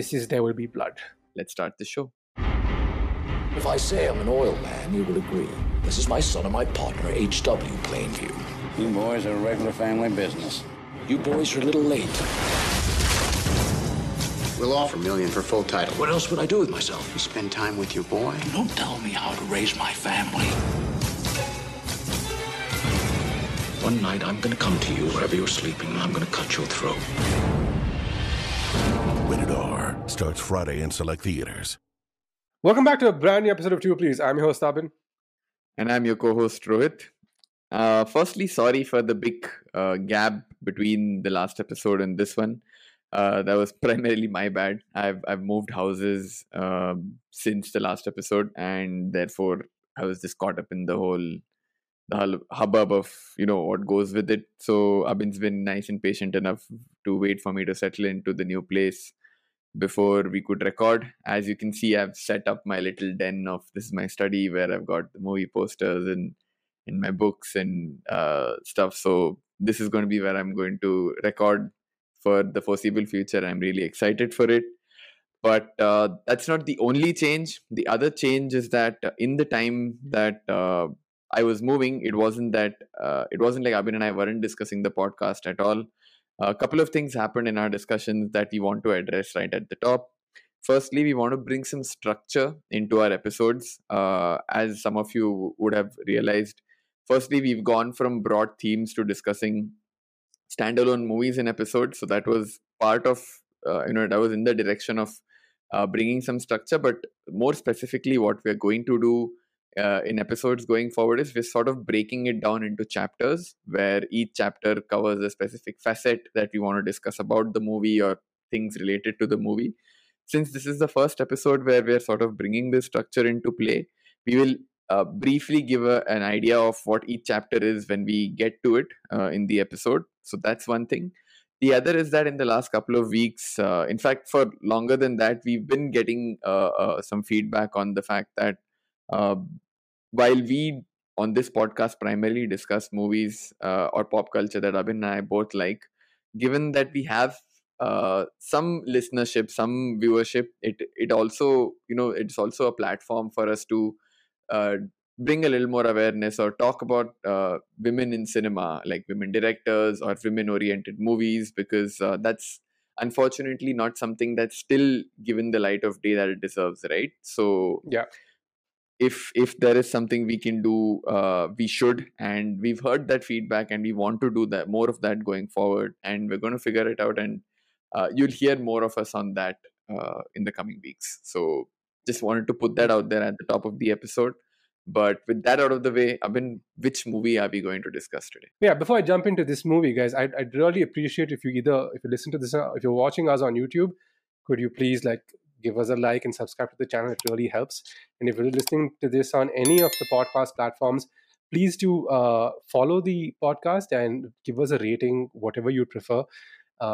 This is There Will Be Blood. Let's start the show. If I say I'm an oil man, you will agree. This is my son and my partner, H.W. Plainview. You boys are a regular family business. You boys are a little late. We'll offer a million for full title. What else would I do with myself? You spend time with your boy. Don't tell me how to raise my family. One night I'm gonna come to you wherever you're sleeping and I'm gonna cut your throat. Rated R starts Friday in select theaters. Welcome back to a brand new episode of Two Please. I'm your host, Abhin. And I'm your co host, Rohit. Uh, firstly, sorry for the big uh, gap between the last episode and this one. Uh, that was primarily my bad. I've I've moved houses um, since the last episode, and therefore I was just caught up in the whole the whole hubbub of you know what goes with it. So Abhin's been nice and patient enough to wait for me to settle into the new place before we could record. As you can see, I've set up my little den of this is my study where I've got the movie posters and in my books and uh, stuff. So this is going to be where I'm going to record for the foreseeable future. I'm really excited for it. But uh, that's not the only change. The other change is that in the time that uh, I was moving, it wasn't that uh, it wasn't like Abhin and I weren't discussing the podcast at all. A couple of things happened in our discussions that we want to address right at the top. Firstly, we want to bring some structure into our episodes. Uh, as some of you would have realized, firstly, we've gone from broad themes to discussing standalone movies in episodes. So that was part of, uh, you know, that was in the direction of uh, bringing some structure. But more specifically, what we're going to do uh, in episodes going forward is we're sort of breaking it down into chapters where each chapter covers a specific facet that we want to discuss about the movie or things related to the movie. Since this is the first episode where we're sort of bringing this structure into play, we will uh, briefly give a, an idea of what each chapter is when we get to it uh, in the episode. So that's one thing. The other is that in the last couple of weeks, uh, in fact, for longer than that, we've been getting uh, uh, some feedback on the fact that uh, while we on this podcast primarily discuss movies uh, or pop culture that Abhin and I both like, given that we have uh, some listenership, some viewership, it it also you know it's also a platform for us to uh, bring a little more awareness or talk about uh, women in cinema, like women directors or women-oriented movies, because uh, that's unfortunately not something that's still given the light of day that it deserves, right? So Yeah. If if there is something we can do uh, we should. And we've heard that feedback and we want to do that more of that going forward. And we're going to figure it out and uh, you'll hear more of us on that uh, in the coming weeks. So just wanted to put that out there at the top of the episode. But with that out of the way Abhin, which movie are we going to discuss today? Yeah, before I jump into this movie, guys, I'd, I'd really appreciate if you either, if you listen to this, uh, if you're watching us on YouTube, could you please like give us a like and subscribe to the channel? It really helps. And if you're listening to this on any of the podcast platforms, please do uh, follow the podcast and give us a rating, whatever you prefer,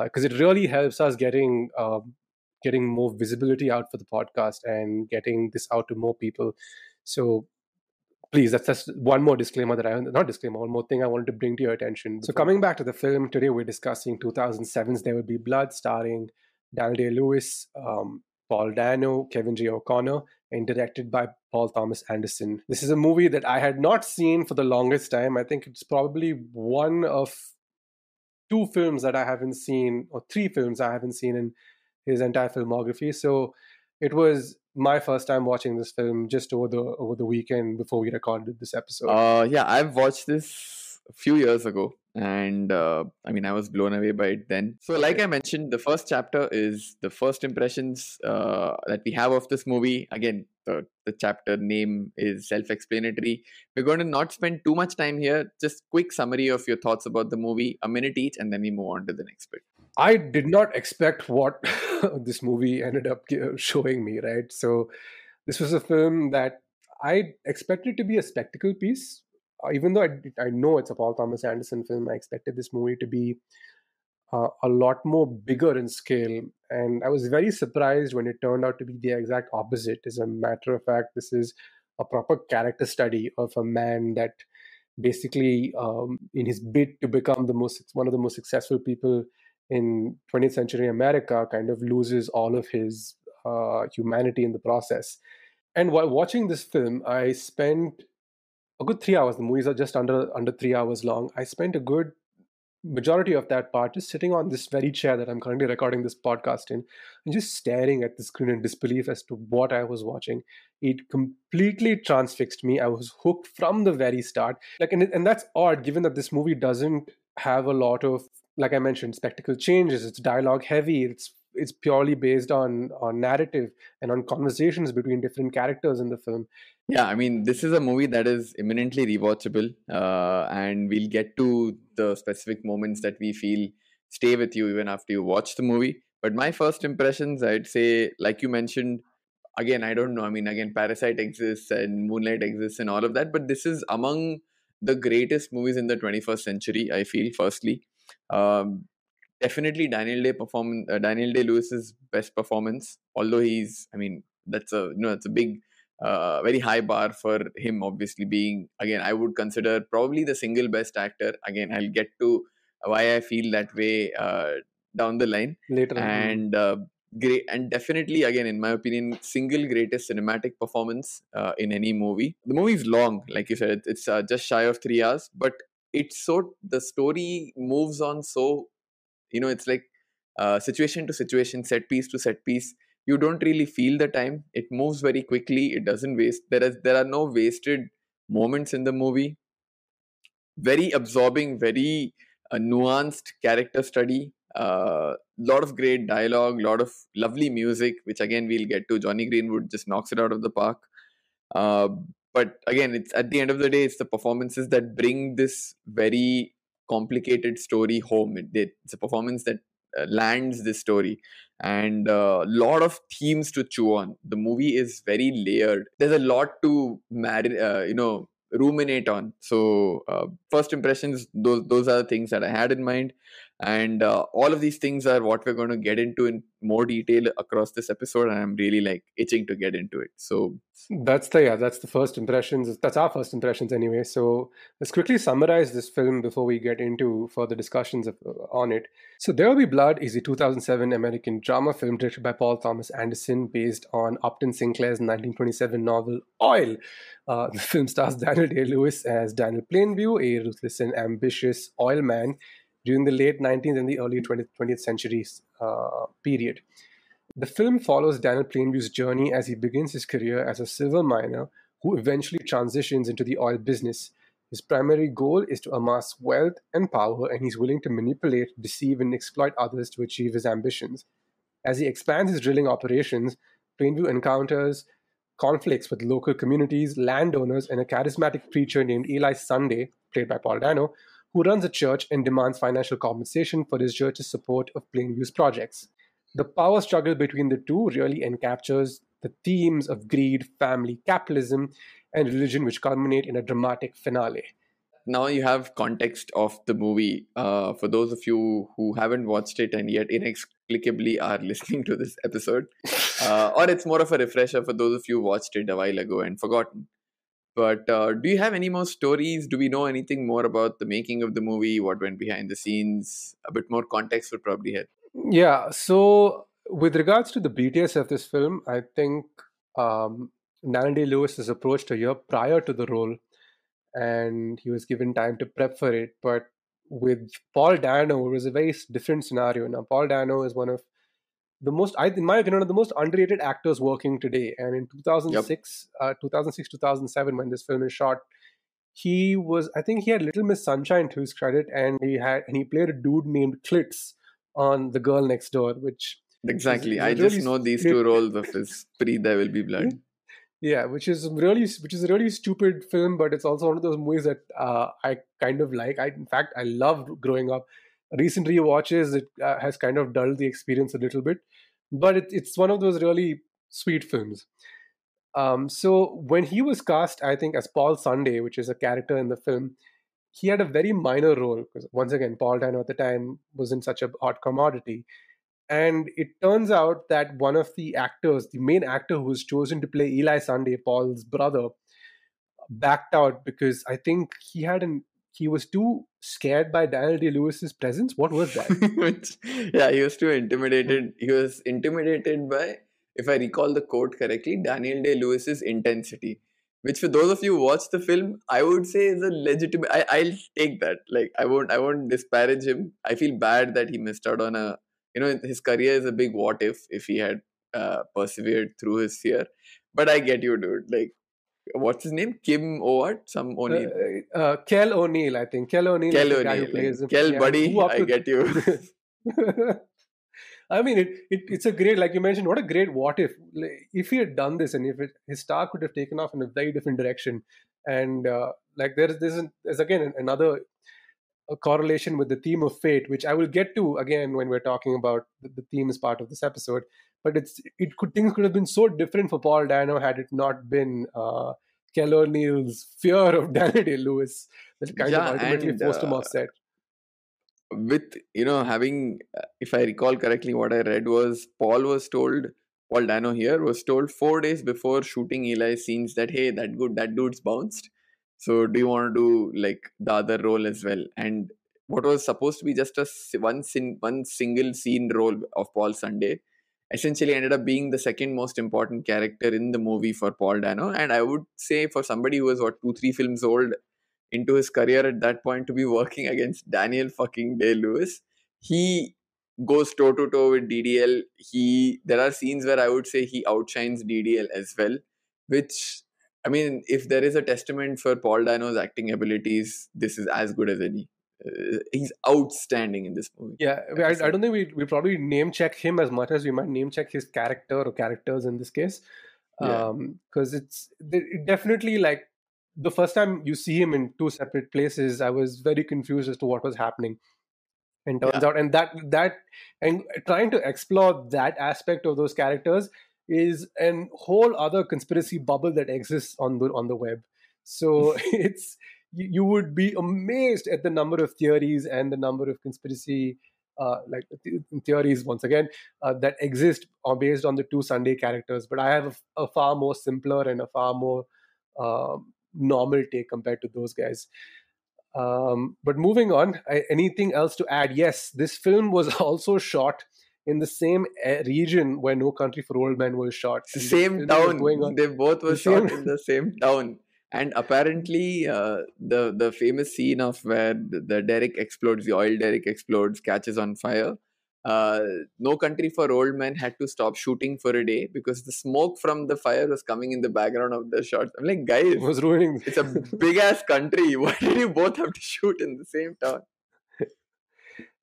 because it really helps us getting um, getting more visibility out for the podcast and getting this out to more people. So please that's just one more disclaimer that i not disclaimer one more thing i wanted to bring to your attention so coming back to the film today we're discussing 2007's there will be blood starring daniel day lewis um, paul dano kevin j. O'connor and directed by paul thomas anderson. This is a movie that i had not seen for the longest time. I think it's probably one of two films that i haven't seen or three films i haven't seen in his entire filmography. So it was my first time watching this film just over the over the weekend before we recorded this episode. uh yeah i've watched this a few years ago and uh, i mean i was blown away by it then. So like i mentioned the first chapter is the first impressions uh, that we have of this movie. Again the, the chapter name is self-explanatory. We're going to not spend too much time here. Just quick summary of your thoughts about the movie a minute each and then we move on to the next bit. I did not expect what this movie ended up showing me, right? So, this was a film that I expected to be a spectacle piece. Uh, even though I, I know it's a Paul Thomas Anderson film, I expected this movie to be uh, a lot more bigger in scale. And I was very surprised when it turned out to be the exact opposite. As a matter of fact, this is a proper character study of a man that basically, um, in his bid to become the most one of the most successful people in 20th century America kind of loses all of his uh, humanity in the process. And while watching this film, I spent a good three hours. The movies are just under under three hours long. I spent a good majority of that part just sitting on this very chair that I'm currently recording this podcast in and just staring at the screen in disbelief as to what I was watching. It completely transfixed me. I was hooked from the very start. Like and, and that's odd given that this movie doesn't have a lot of like I mentioned spectacle changes. It's dialogue heavy. It's it's purely based on on narrative and on conversations between different characters in the film. Yeah i mean this is a movie that is eminently rewatchable uh, and we'll get to the specific moments that we feel stay with you even after you watch the movie. But my first impressions i'd say like you mentioned again i don't know i mean again parasite exists and moonlight exists and all of that but this is among the greatest movies in the 21st century i feel firstly. Um, definitely Daniel Day perform uh, Daniel Day Lewis's best performance. Although he's, I mean, that's a you know it's a big, uh, very high bar for him. Obviously, being again, I would consider probably the single best actor. Again, I'll get to why I feel that way uh, down the line later. And uh, great, and definitely again, in my opinion, single greatest cinematic performance uh, in any movie. The movie is long, like you said, it's uh, just shy of three hours, but it's so the story moves on so you know it's like uh, situation to situation set piece to set piece. You don't really feel the time. It moves very quickly. It doesn't waste there is there are no wasted moments in the movie. Very absorbing very uh, nuanced character study a uh, lot of great dialogue lot of lovely music which again we'll get to. Jonny greenwood just knocks it out of the park. Uh, but again it's at the end of the day it's the performances that bring this very complicated story home. It, it's a performance that uh, lands this story and a uh, lot of themes to chew on. The movie is very layered. There's a lot to marry, uh, you know, ruminate on. So uh, first impressions, those those are the things that I had in mind and uh, all of these things are what we're going to get into in more detail across this episode and i'm really like itching to get into it. So that's the yeah that's the first impressions that's our first impressions anyway. So let's quickly summarize this film before we get into further discussions of, uh, on it. So there will be blood is a 2007 american drama film directed by paul thomas anderson based on upton sinclair's 1927 novel oil. Uh, the film stars daniel day-lewis as daniel plainview a ruthless and ambitious oil man during the late 19th and the early 20th, 20th centuries uh, period. The film follows Daniel Plainview's journey as he begins his career as a silver miner who eventually transitions into the oil business. His primary goal is to amass wealth and power, and he's willing to manipulate, deceive, and exploit others to achieve his ambitions. As he expands his drilling operations, Plainview encounters conflicts with local communities, landowners, and a charismatic preacher named Eli Sunday, played by Paul Dano, who runs a church and demands financial compensation for his church's support of Plainview's projects. The power struggle between the two really encaptures the themes of greed, family, capitalism, and religion, which culminate in a dramatic finale. Now you have context of the movie. Uh, for those of you who haven't watched it and yet inexplicably are listening to this episode, uh, or it's more of a refresher for those of you who watched it a while ago and forgotten. But uh, do you have any more stories? Do we know anything more about the making of the movie? What went behind the scenes? A bit more context would probably help. Yeah. So, with regards to the BTS of this film, I think um, Lewis was approached a year prior to the role and he was given time to prep for it. But with Paul Dano, it was a very different scenario. Now, Paul Dano is one of the most, I, in my opinion, one of the most underrated actors working today. And in 2006, yep. uh, 2006, 2007, when this film is shot, he was, I think he had Little Miss Sunshine to his credit, and he had, and he played a dude named Klitz on The Girl Next Door, which exactly. I really just know these two roles of his pre There Will Be Blood. Yeah, which is really, which is a really stupid film, but it's also one of those movies that uh, I kind of like. I, in fact, I loved growing up recent rewatches it uh, has kind of dulled the experience a little bit but it, it's one of those really sweet films. Um, so when he was cast i think as paul sunday which is a character in the film he had a very minor role because once again paul dano at the time wasn't such a hot commodity. And it turns out that one of the actors the main actor who was chosen to play eli sunday paul's brother backed out because i think he had an he was too scared by Daniel Day Lewis's presence. What was that? Yeah, he was too intimidated. He was intimidated by, if I recall the quote correctly, Daniel Day Lewis's intensity. Which, for those of you who watch the film, I would say is a legitimate. I, I'll take that. Like, I won't. I won't disparage him. I feel bad that he missed out on a. You know, his career is a big what if if he had uh, persevered through his fear. But I get you, dude. Like, what's his name? Kim or what? Some O'Neill. Uh, uh, Kel O'Neill, I think. Kel O'Neill. Kel is the O'Neill. plays like. Kel, Yeah, buddy, I get you. I mean, it, it it's a great, like you mentioned, what a great what if. Like, if he had done this and if it, his star could have taken off in a very different direction. And uh, like there's, an, there's again another a correlation with the theme of fate, which I will get to again when we're talking about the, the theme is part of this episode. But it's it could things could have been so different for Paul Dano had it not been uh, Kel O'Neill's fear of Daniel Day Lewis that kind Yeah, of ultimately and, forced him uh, off set. with you know having uh, if i recall correctly what i read was paul was told paul dano here was told four days before shooting eli's scenes that hey that good that dude's bounced so do you want to do like the other role as well and what was supposed to be just a one sin, one single scene role of paul sunday essentially ended up being the second most important character in the movie for paul dano and i would say for somebody who was what two three films old into his career at that point to be working against Daniel fucking Day Lewis. He goes toe to toe with DDL. He there are scenes where I would say he outshines DDL as well, which I mean, if there is a testament for Paul Dano's acting abilities, this is as good as any. Uh, he's outstanding in this movie. Yeah, I, I don't think we we probably name check him as much as we might name check his character or characters in this case, Yeah. um, because it's it definitely like the first time you see him in two separate places, I was very confused as to what was happening. And turns Yeah. out, and that that and trying to explore that aspect of those characters is an whole other conspiracy bubble that exists on the on the web. So it's you, would be amazed at the number of theories and the number of conspiracy uh, like th- theories once again uh, that exist are based on the two Sunday characters. But I have a, a far more simpler and a far more um normal take compared to those guys. Um, but moving on, I, anything else to add? Yes, this film was also shot in the same uh, region where No Country for Old Men was shot. The And same was town. going on- They both were the shot in the same town. And apparently, uh, the the famous scene of where the, the derrick explodes, the oil derrick explodes, catches on fire. Uh, no Country for Old Men had to stop shooting for a day because the smoke from the fire was coming in the background of the shots. I'm like, guys, It was ruining. it's a big ass country. Why did you both have to shoot in the same town?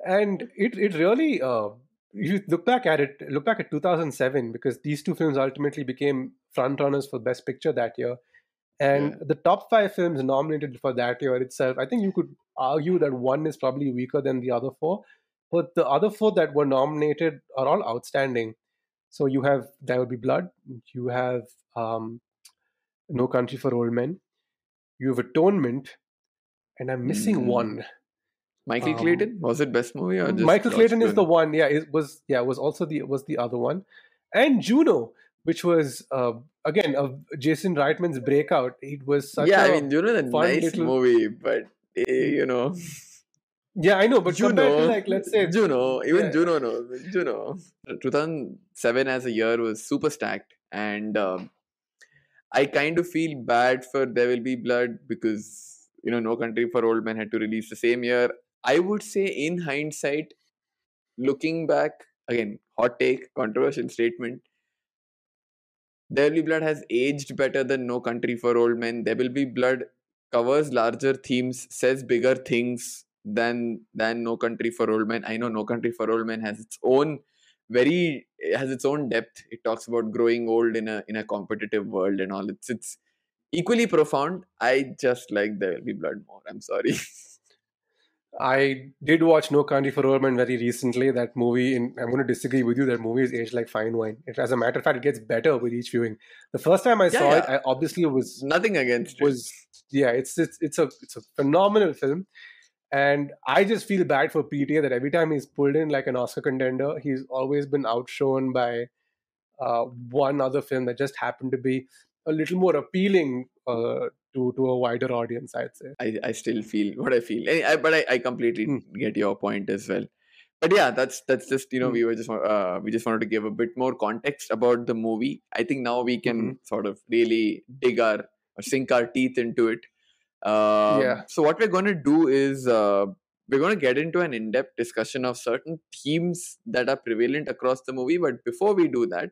and it it really uh, you look back at it look back at 2007 because these two films ultimately became front runners for best picture that year and Yeah. the top five films nominated for that year itself i think you could argue that one is probably weaker than the other four but the other four that were nominated are all outstanding so you have there will be blood you have um, no country for old men you have atonement and i'm missing Mm. one Michael Um, Clayton was it best movie or just Michael George Clayton is the one. Yeah, it was. Yeah, it was also the was the other one, and Juno, which was uh, again of Jason Reitman's breakout. It was such a yeah, a I mean, know, the fun nice little- movie, but eh, you know, yeah, I know, but Juno, like let's say Juno, even Yeah. Juno knows. Juno, 2007 as a year was super stacked, and um, I kind of feel bad for There Will Be Blood because you know, No Country for Old Men had to release the same year. I would say, in hindsight, looking back again, hot take, controversial statement. There Will Be Blood has aged better than No Country for Old Men. There Will Be Blood covers larger themes, says bigger things than than No Country for Old Men. I know No Country for Old Men has its own very it has its own depth. It talks about growing old in a in a competitive world and all. It's it's equally profound. I just like There Will Be Blood more. I'm sorry. I did watch No Country for Old Men very recently. That movie, in, I'm going to disagree with you. That movie is aged like fine wine. It, as a matter of fact, it gets better with each viewing. The first time I Yeah, saw it, yeah. I obviously was Nothing against it. was yeah it's it's it's a it's a phenomenal film and i just feel bad for pta that every time he's pulled in like an oscar contender he's always been outshone by uh, one other film that just happened to be a little more appealing uh, to to a wider audience. I'd say. I, I still feel what I feel, I, I, but I, I completely Hmm. get your point as well. But yeah, that's that's just you know Hmm. we were just uh, we just wanted to give a bit more context about the movie. I think now we can Mm-hmm. sort of really dig our or sink our teeth into it. Um, Yeah. So what we're going to do is uh, we're going to get into an in-depth discussion of certain themes that are prevalent across the movie. But before we do that,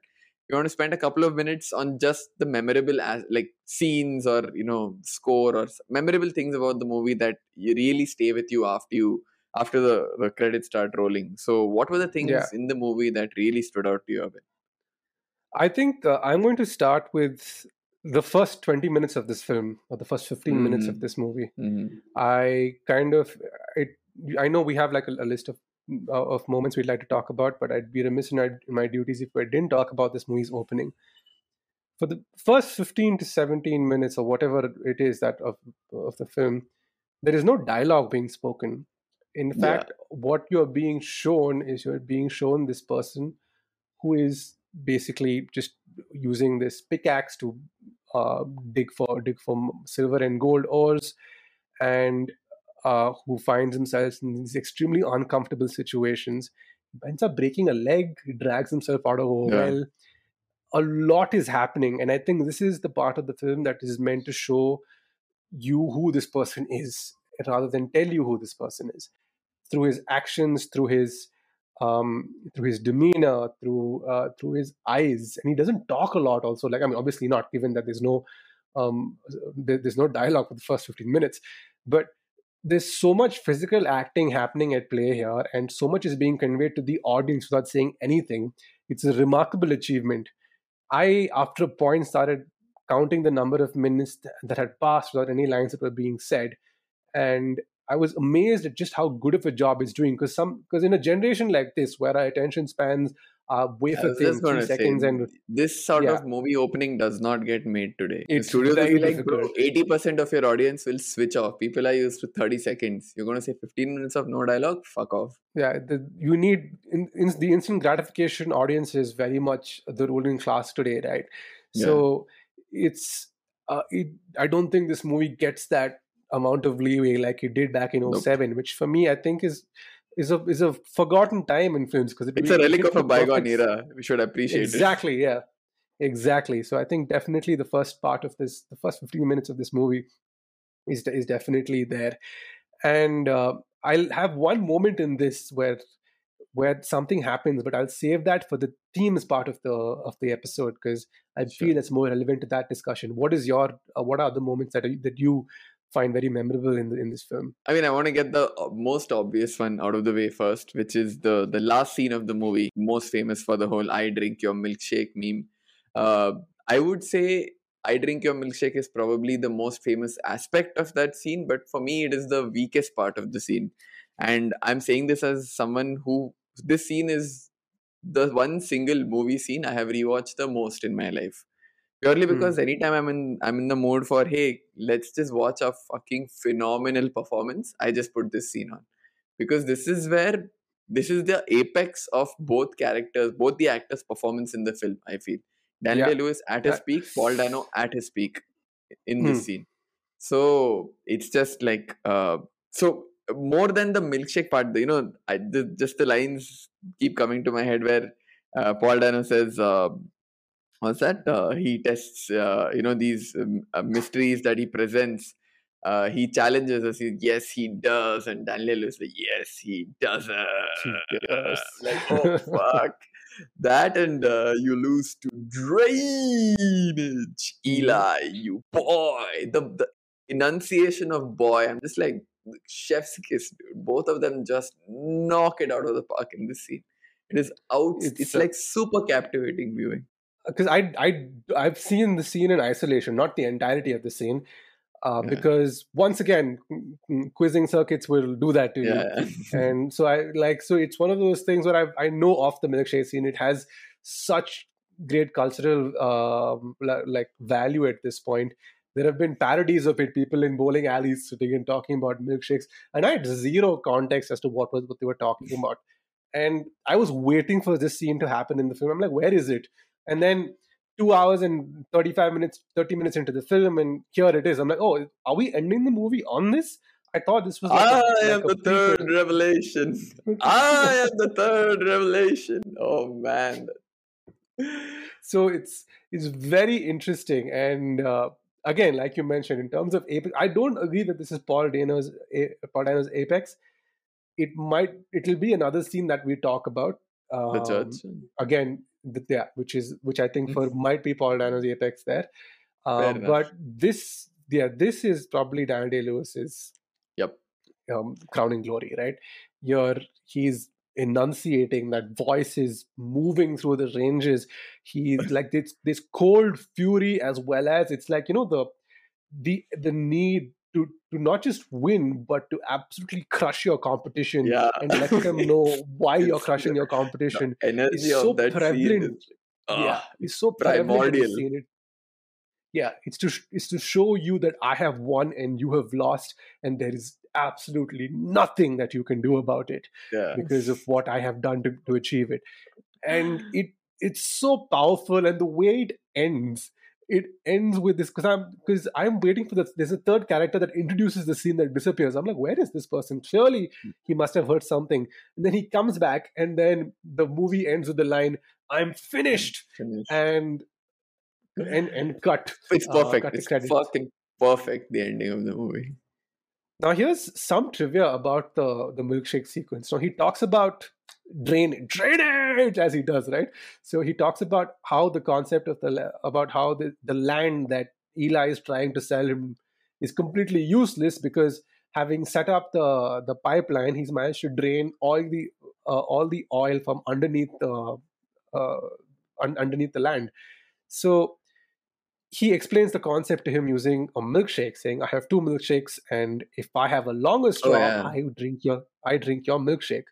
we want to spend a couple of minutes on just the memorable as like scenes or you know score or memorable things about the movie that you really stay with you after you after the, the credits start rolling. So what were the things Yeah. in the movie that really stood out to you? Abhin? I think uh, I'm going to start with the first 20 minutes of this film or the first 15 minutes of Mm. this movie. Mhm. I kind of it. I know we have like a, a list of of moments we'd like to talk about, but I'd be remiss in, my- in my duties if I didn't talk about this movie's opening. For the first 15 to 17 minutes or whatever it is that of of the film, there is no dialogue being spoken. In Yeah. fact, what you're being shown is you're being shown this person who is basically just using this pickaxe to uh, dig for dig for silver and gold ores, and uh, who finds himself in these extremely uncomfortable situations. Ends up breaking a leg. Drags himself out of a Yeah. well. A lot is happening, and I think this is the part of the film that is meant to show you who this person is, rather than tell you who this person is through his actions, through his um, through his demeanor, through uh, through his eyes, and he doesn't talk a lot. Also, like I mean, obviously not, given that there's no um, there, there's no dialogue for the first 15 minutes, but there's so much physical acting happening at play here, and so much is being conveyed to the audience without saying anything. It's a remarkable achievement. I, after a point, started counting the number of minutes that had passed without any lines that were being said, and I was amazed at just how good of a job it's doing. Because some, because in a generation like this, where our attention spans way I thin, just three gonna say, and this sort Yeah. of movie opening does not get made today. It's studios very like, eighty percent of your audience will switch off. People are used to thirty seconds. You're gonna say fifteen minutes of no dialogue? Fuck off. yeah, the, you need in, in the instant gratification audience is very much the ruling class today, right? Yeah. So it's uh, it, I don't think this movie gets that amount of leeway like it did back in Nope. 07, which for me I think is is a is a forgotten time in films because it It's a relic of a bygone perfect- era. We should appreciate it. exactly yeah exactly so i think definitely the first part of this the first 15 minutes of this movie is is definitely there and uh, i'll have one moment in this where where something happens but i'll save that for the themes part of the of the episode because i Sure. feel it's more relevant to that discussion what is your uh, what are the moments that are, that you find very memorable in the, in this film I mean, I want to get the uh, most obvious one out of the way first, which is the the last scene of the movie, most famous for the whole "I drink your milkshake" meme. Uh, I would say "I drink your milkshake" is probably the most famous aspect of that scene, but for me, it is the weakest part of the scene. And I'm saying this as someone who this scene is the one single movie scene I have rewatched the most in my life purely Hmm. because anytime i'm in i'm in the mood for hey let's just watch a fucking phenomenal performance i just put this scene on because this is where this is the apex of both characters both the actors performance in the film i feel daniel Yeah. lewis at his Yeah. peak paul dano at his peak in this Hmm. scene so it's just like uh so more than the milkshake part you know I, the, just the lines keep coming to my head where uh, paul dano says uh, what's that? Uh, he tests, uh, you know, these um, uh, mysteries that he presents. Uh, he challenges us. He, yes, he does, and Daniel is like, yes, he doesn't. Like, oh fuck, that, and uh, you lose to drainage, Eli, you boy. The the enunciation of boy. I'm just like chef's kiss, dude. Both of them just knock it out of the park in this scene. It is out. It's, It's, like super captivating viewing. Because I I I've seen the scene in isolation, not the entirety of the scene, uh, Yeah. because once again, qu- qu- quizzing circuits will do that to you. And so I like so it's one of those things where I I know of the milkshake scene. It has such great cultural um, like value at this point. There have been parodies of it, people in bowling alleys sitting and talking about milkshakes, and I had zero context as to what was what they were talking about. And I was waiting for this scene to happen in the film. I'm like, where is it? And then two hours and 35 minutes 30 minutes into the film and here it is i'm like oh are we ending the movie on this i thought this was like I a, am like the third revelation. I am the third revelation. Oh man. so it's it's very interesting and uh, again like you mentioned in terms of apex i don't agree that this is paul dano's A- paul dano's apex it might it'll be another scene that we talk about um, The church. again yeah which is which i think for might be paul dano's apex there. Um, but this yeah this is probably daniel day lewis's Yep. um, crowning glory right? Here he's enunciating that voice is moving through the ranges. He's like this this cold fury as well as it's like you know the the the need to to not just win but to absolutely crush your competition Yeah. and let them know why you're crushing your competition Energy It's of so prevalent. Is, ah, yeah it's so primordial. It- yeah it's to it's to show you that i have won and you have lost and there is absolutely nothing that you can do about it yeah. because of what I have done to, to achieve it. And it it's so powerful, and the way it ends, it ends with this because I'm because I'm waiting for this. There's a third character that introduces the scene that disappears. I'm like, where is this person? Surely he must have heard something. And then he comes back, and then the movie ends with the line, "I'm finished," Finished. and and and cut. It's uh, perfect. cut it's fucking perfect. The ending of the movie. Now, here's some trivia about the, the milkshake sequence. Now, he talks about drain drainage as he does, right? So he talks about how the concept of the about how the, the land that Eli is trying to sell him is completely useless because having set up the the pipeline, he's managed to drain all the uh, all the oil from underneath the uh, un- underneath the land. So he explains the concept to him using a milkshake, saying, "I have two milkshakes, and if I have a longer straw, yeah. I drink your I drink your milkshake."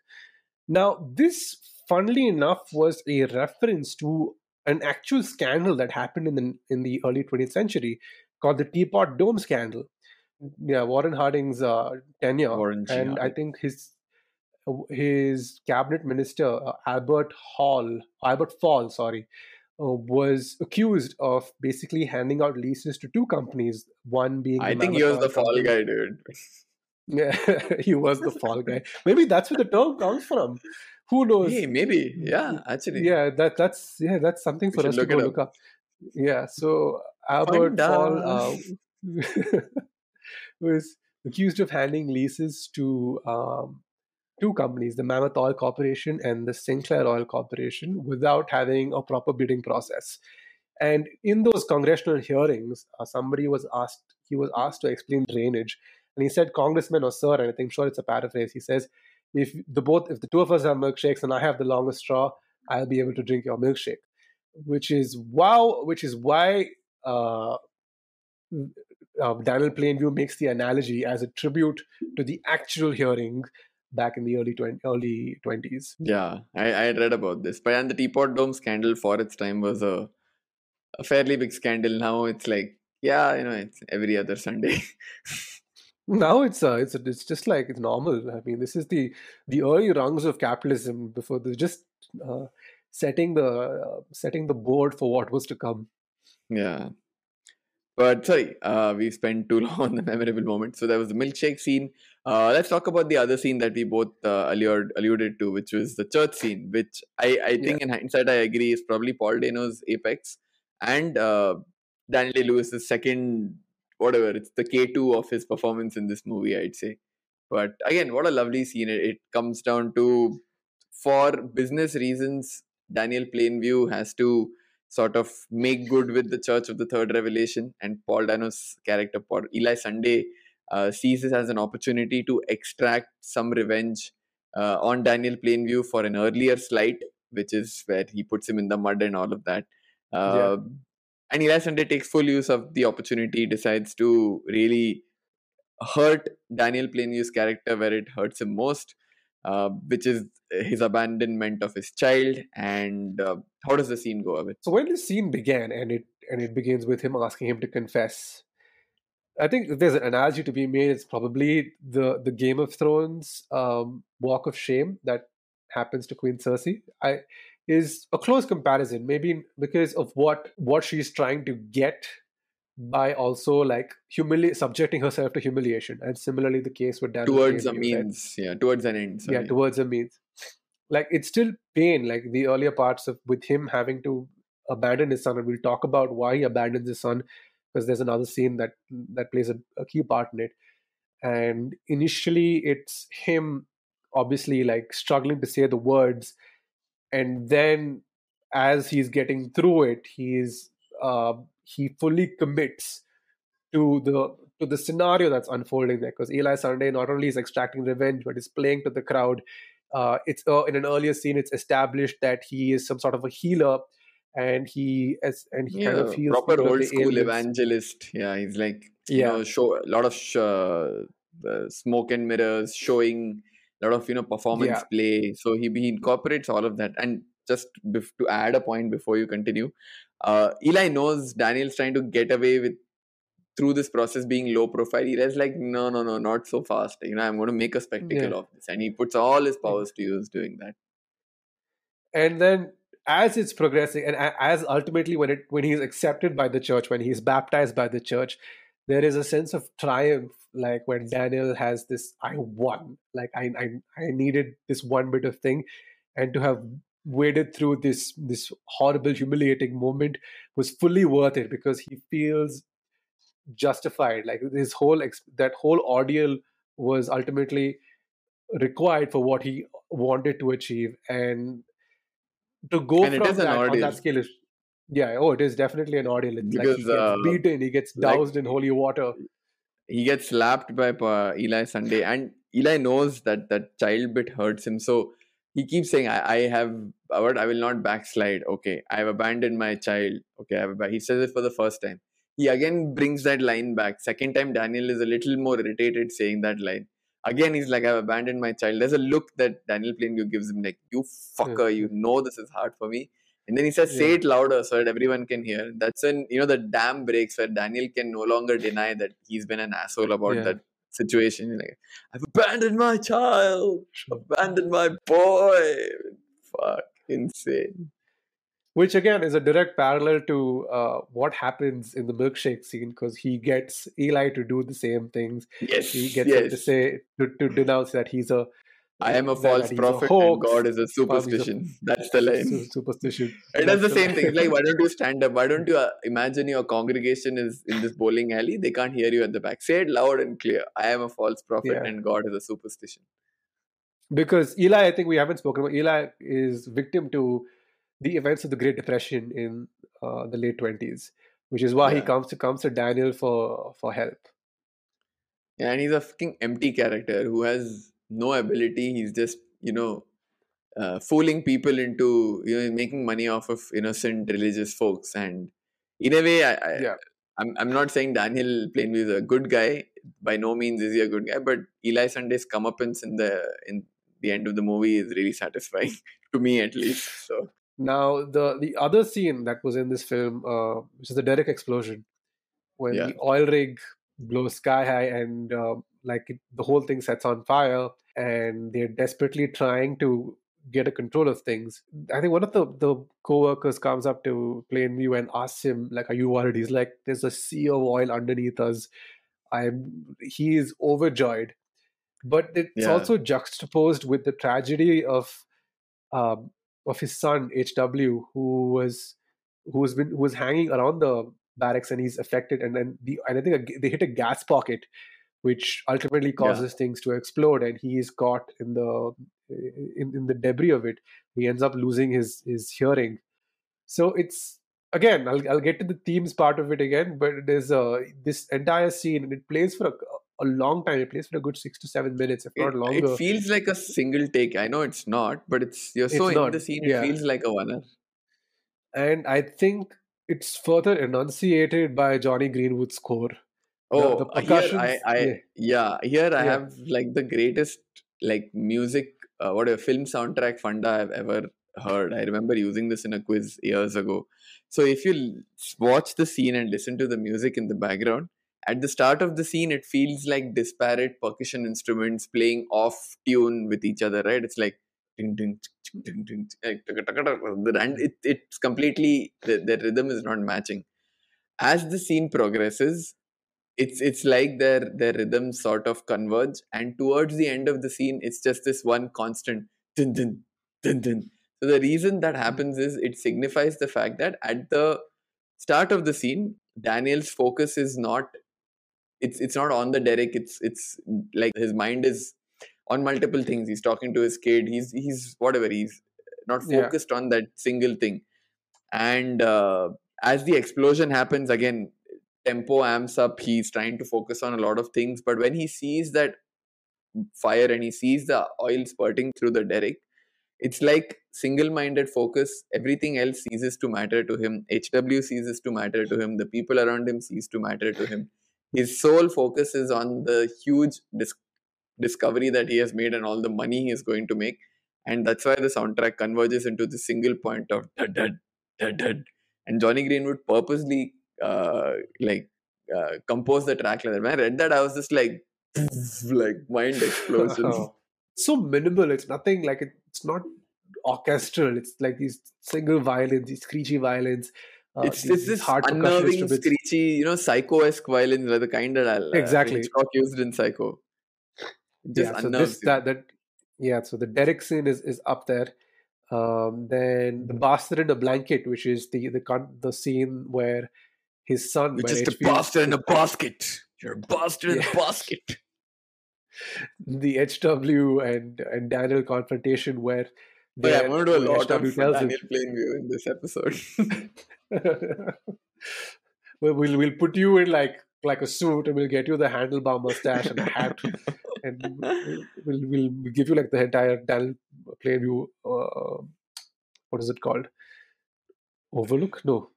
Now, this, funnily enough, was a reference to an actual scandal that happened in the in the early 20th century called the Teapot Dome scandal. Yeah, Warren Harding's uh, tenure, Warren and I think his his cabinet minister uh, Albert Hall, Albert Fall, sorry, uh, was accused of basically handing out leases to two companies. One being I think he was the Oil fall guy, dude. Yeah, he was the fall guy. Maybe that's where the term comes from. Who knows? Hey, maybe. Yeah, actually. Yeah, that that's yeah, that's something for us to look go look up. Yeah, so Albert Fall uh, was accused of handing leases to um, two companies, the Mammoth Oil Corporation and the Sinclair Oil Corporation, without having a proper bidding process. And in those congressional hearings, uh, somebody was asked, he was asked to explain drainage, and he said, "Congressman or sir," and I think sure it's a paraphrase. He says, "If the both, if the two of us have milkshakes and I have the longest straw, I'll be able to drink your milkshake." Which is wow, which is why uh, uh, Daniel Plainview makes the analogy as a tribute to the actual hearing back in the early 20, early 20s. Yeah, I, I read about this. But and the Teapot Dome scandal for its time was a a fairly big scandal. Now it's like, yeah, you know, it's every other Sunday. Now it's uh, it's it's just like it's normal. I mean, this is the the early rungs of capitalism before the just uh, setting the uh, setting the board for what was to come. yeah. But sorry, uh, we spent too long on the memorable moment. So there was the milkshake scene. Uh, let's talk about the other scene that we both uh, alluded, alluded to, which was the church scene, which I, I think in hindsight I agree is probably Paul Dano's apex and uh, Daniel Lewis's second, whatever, it's the K2 of his performance in this movie, I'd say. But again, what a lovely scene. It, it comes down to, for business reasons, Daniel Plainview has to sort of make good with the Church of the Third Revelation, and Paul Dano's character, Paul, Eli Sunday, uh, sees this as an opportunity to extract some revenge uh, on Daniel Plainview for an earlier slight, which is where he puts him in the mud and all of that. Uh, And Eli Sunday takes full use of the opportunity, decides to really hurt Daniel Plainview's character where it hurts him most, uh, which is his abandonment of his child. And uh, how does the scene go of it? So when the scene began, and it and it begins with him asking him to confess, I think there's an analogy to be made. It's probably the the Game of Thrones um, walk of shame that happens to Queen Cersei. I is a close comparison, maybe because of what what she's trying to get by also like humili- subjecting herself to humiliation, and similarly the case with Daniel towards a Plainview, right? means, yeah, towards an end. yeah towards a means like it's still pain like the earlier parts of with him having to abandon his son and we'll talk about why he abandons his son because there's another scene that that plays a, a key part in it and initially it's him obviously like struggling to say the words and then as he's getting through it he's uh, he fully commits to the to the scenario that's unfolding there because Eli Sunday not only is extracting revenge but is playing to the crowd. Uh, it's uh, in an earlier scene. It's established that he is some sort of a healer, and he as and he kind of Yeah, heals proper old school evangelist. Yeah, he's like you Yeah. know show a lot of sh- uh, smoke and mirrors, showing a lot of you know performance Yeah. play. So he he incorporates all of that. And just bef- to add a point before you continue, uh, Eli knows Daniel's trying to get away with through this process being low profile. Eli's like, no, no, no, not so fast. You know, I'm going to make a spectacle Yeah. of this, and he puts all his powers to use doing that. and then as it's progressing and as ultimately when it when he's accepted by the church when he's baptized by the church there is a sense of triumph like when daniel has this i won. Like i i, I needed this one bit of thing. And to have waded through this this horrible humiliating moment was fully worth it because he feels justified. Like his whole ex- that whole ordeal was ultimately required for what he wanted to achieve. And to go And from that on that scale is yeah oh it is definitely an ordeal it's like he gets uh, beaten he gets like- doused in holy water he gets slapped by uh, Eli Sunday, and Eli knows that that child bit hurts him. So he keeps saying, "I, I have, I will not backslide. Okay, I have abandoned my child. Okay, I have." ab-" He says it for the first time. He again brings that line back. Second time, Daniel is a little more irritated saying that line. Again, he's like, "I've abandoned my child." There's a look that Daniel Plainview gives him, like, "You fucker, you know this is hard for me." And then he says, "Say Yeah. it louder so that everyone can hear." That's when you know the dam breaks where Daniel can no longer deny that he's been an asshole about Yeah. that situation. Like, I've abandoned my child, abandoned my boy. Fuck, insane. which again is a direct parallel to uh, what happens in the milkshake scene because he gets eli to do the same things Yes, he gets him to say to, to denounce that he's a I am a false he's a prophet and God is a he's a superstition. That's the line. su- superstition It does the same thing. It's like, why don't you stand up? Why don't you uh, imagine your congregation is in this bowling alley? They can't hear you at the back. Say it loud and clear. I am a false prophet Yeah. and God is a superstition. because Eli, I think we haven't spoken about Eli is victim to the events of the Great Depression in uh, the late twenties, which is why he comes to comes to Daniel for for help. Yeah, and he's a fucking empty character who has no ability. He's just, you know, uh, fooling people into, you know, making money off of innocent religious folks. And in a way, I, I, Yeah. I'm, I'm not saying Daniel Plainview is a good guy. By no means is he a good guy, but Eli Sunday's comeuppance in the in the end of the movie is really satisfying to me, at least. So Now the the other scene that was in this film, uh, which is the derrick explosion, when Yeah. the oil rig blows sky high and uh, like it, the whole thing sets on fire, and they're desperately trying to get a control of things. I think one of the the co-workers comes up to Plainview and asks him like, "Are you worried?" He's like, "There's a sea of oil underneath us." I'm. He is overjoyed, but it's Yeah. also juxtaposed with the tragedy of um, of his son HW, who was who's been who was hanging around the barracks and he's affected, and then the and I think they hit a gas pocket, which ultimately causes things to explode, and he is caught in the in, in the debris of it. He ends up losing his his hearing. So it's again, I'll I'll get to the themes part of it again, but there's a this entire scene and it plays for a, a long time. It plays for a good six to seven minutes, if not it, longer. it feels like a single take. I know it's not, but it's you're so It's in not, the scene, yeah. it feels like a one and I think it's further enunciated by Jonny Greenwood's score. Oh, the uh, here I, I yeah. yeah. here I Yeah. have like the greatest like music, uh, what a film soundtrack funda I've ever heard. I remember using this in a quiz years ago. So if you watch the scene and listen to the music in the background, at the start of the scene, it feels like disparate percussion instruments playing off tune with each other, right? It's like the- and it, it's completely the, the rhythm is not matching. As the scene progresses, it's it's like their their rhythms sort of converge, and towards the end of the scene, it's just this one constant dun dun dun dun. So the reason that happens is it signifies the fact that at the start of the scene, Daniel's focus is not it's it's not on the derrick. It's it's like his mind is on multiple things. He's talking to his kid. He's he's whatever. He's not Yeah. focused on that single thing. And uh, as the explosion happens again, tempo amps up. He's trying to focus on a lot of things. But when he sees that fire and he sees the oil spurting through the derrick, it's like single-minded focus. Everything else ceases to matter to him. HW ceases to matter to him. The people around him cease to matter to him. His sole focus is on the huge dis- discovery that he has made and all the money he is going to make. And that's why the soundtrack converges into the single point of dud dud dud dud. And Jonny Greenwood purposely uh, like uh, composed the track like that. When I read that, I was just like, like mind explosions. so minimal. It's nothing like it, it's not orchestral. It's like these single violins, these screechy violins. Uh, it's these- it's this hard unnerving, screechy, you know, psycho-esque violins, like the kind that uh, Exactly. Hitchcock used in Psycho. Just yeah, so this that that yeah, so the derrick scene is is up there. Um, then the bastard in a blanket, which is the the the scene where his son, where is the HW bastard in a basket. You're a bastard in a basket. the HW and and Daniel confrontation where Oh, yeah, I'm going to do a lot HW him- Daniel Plainview in this episode. well, we'll we'll put you in like like a suit and we'll get you the handlebar mustache and a hat and we'll, we'll, we'll give you like the entire Daniel Plainview. Uh, what is it called? Overlook? No,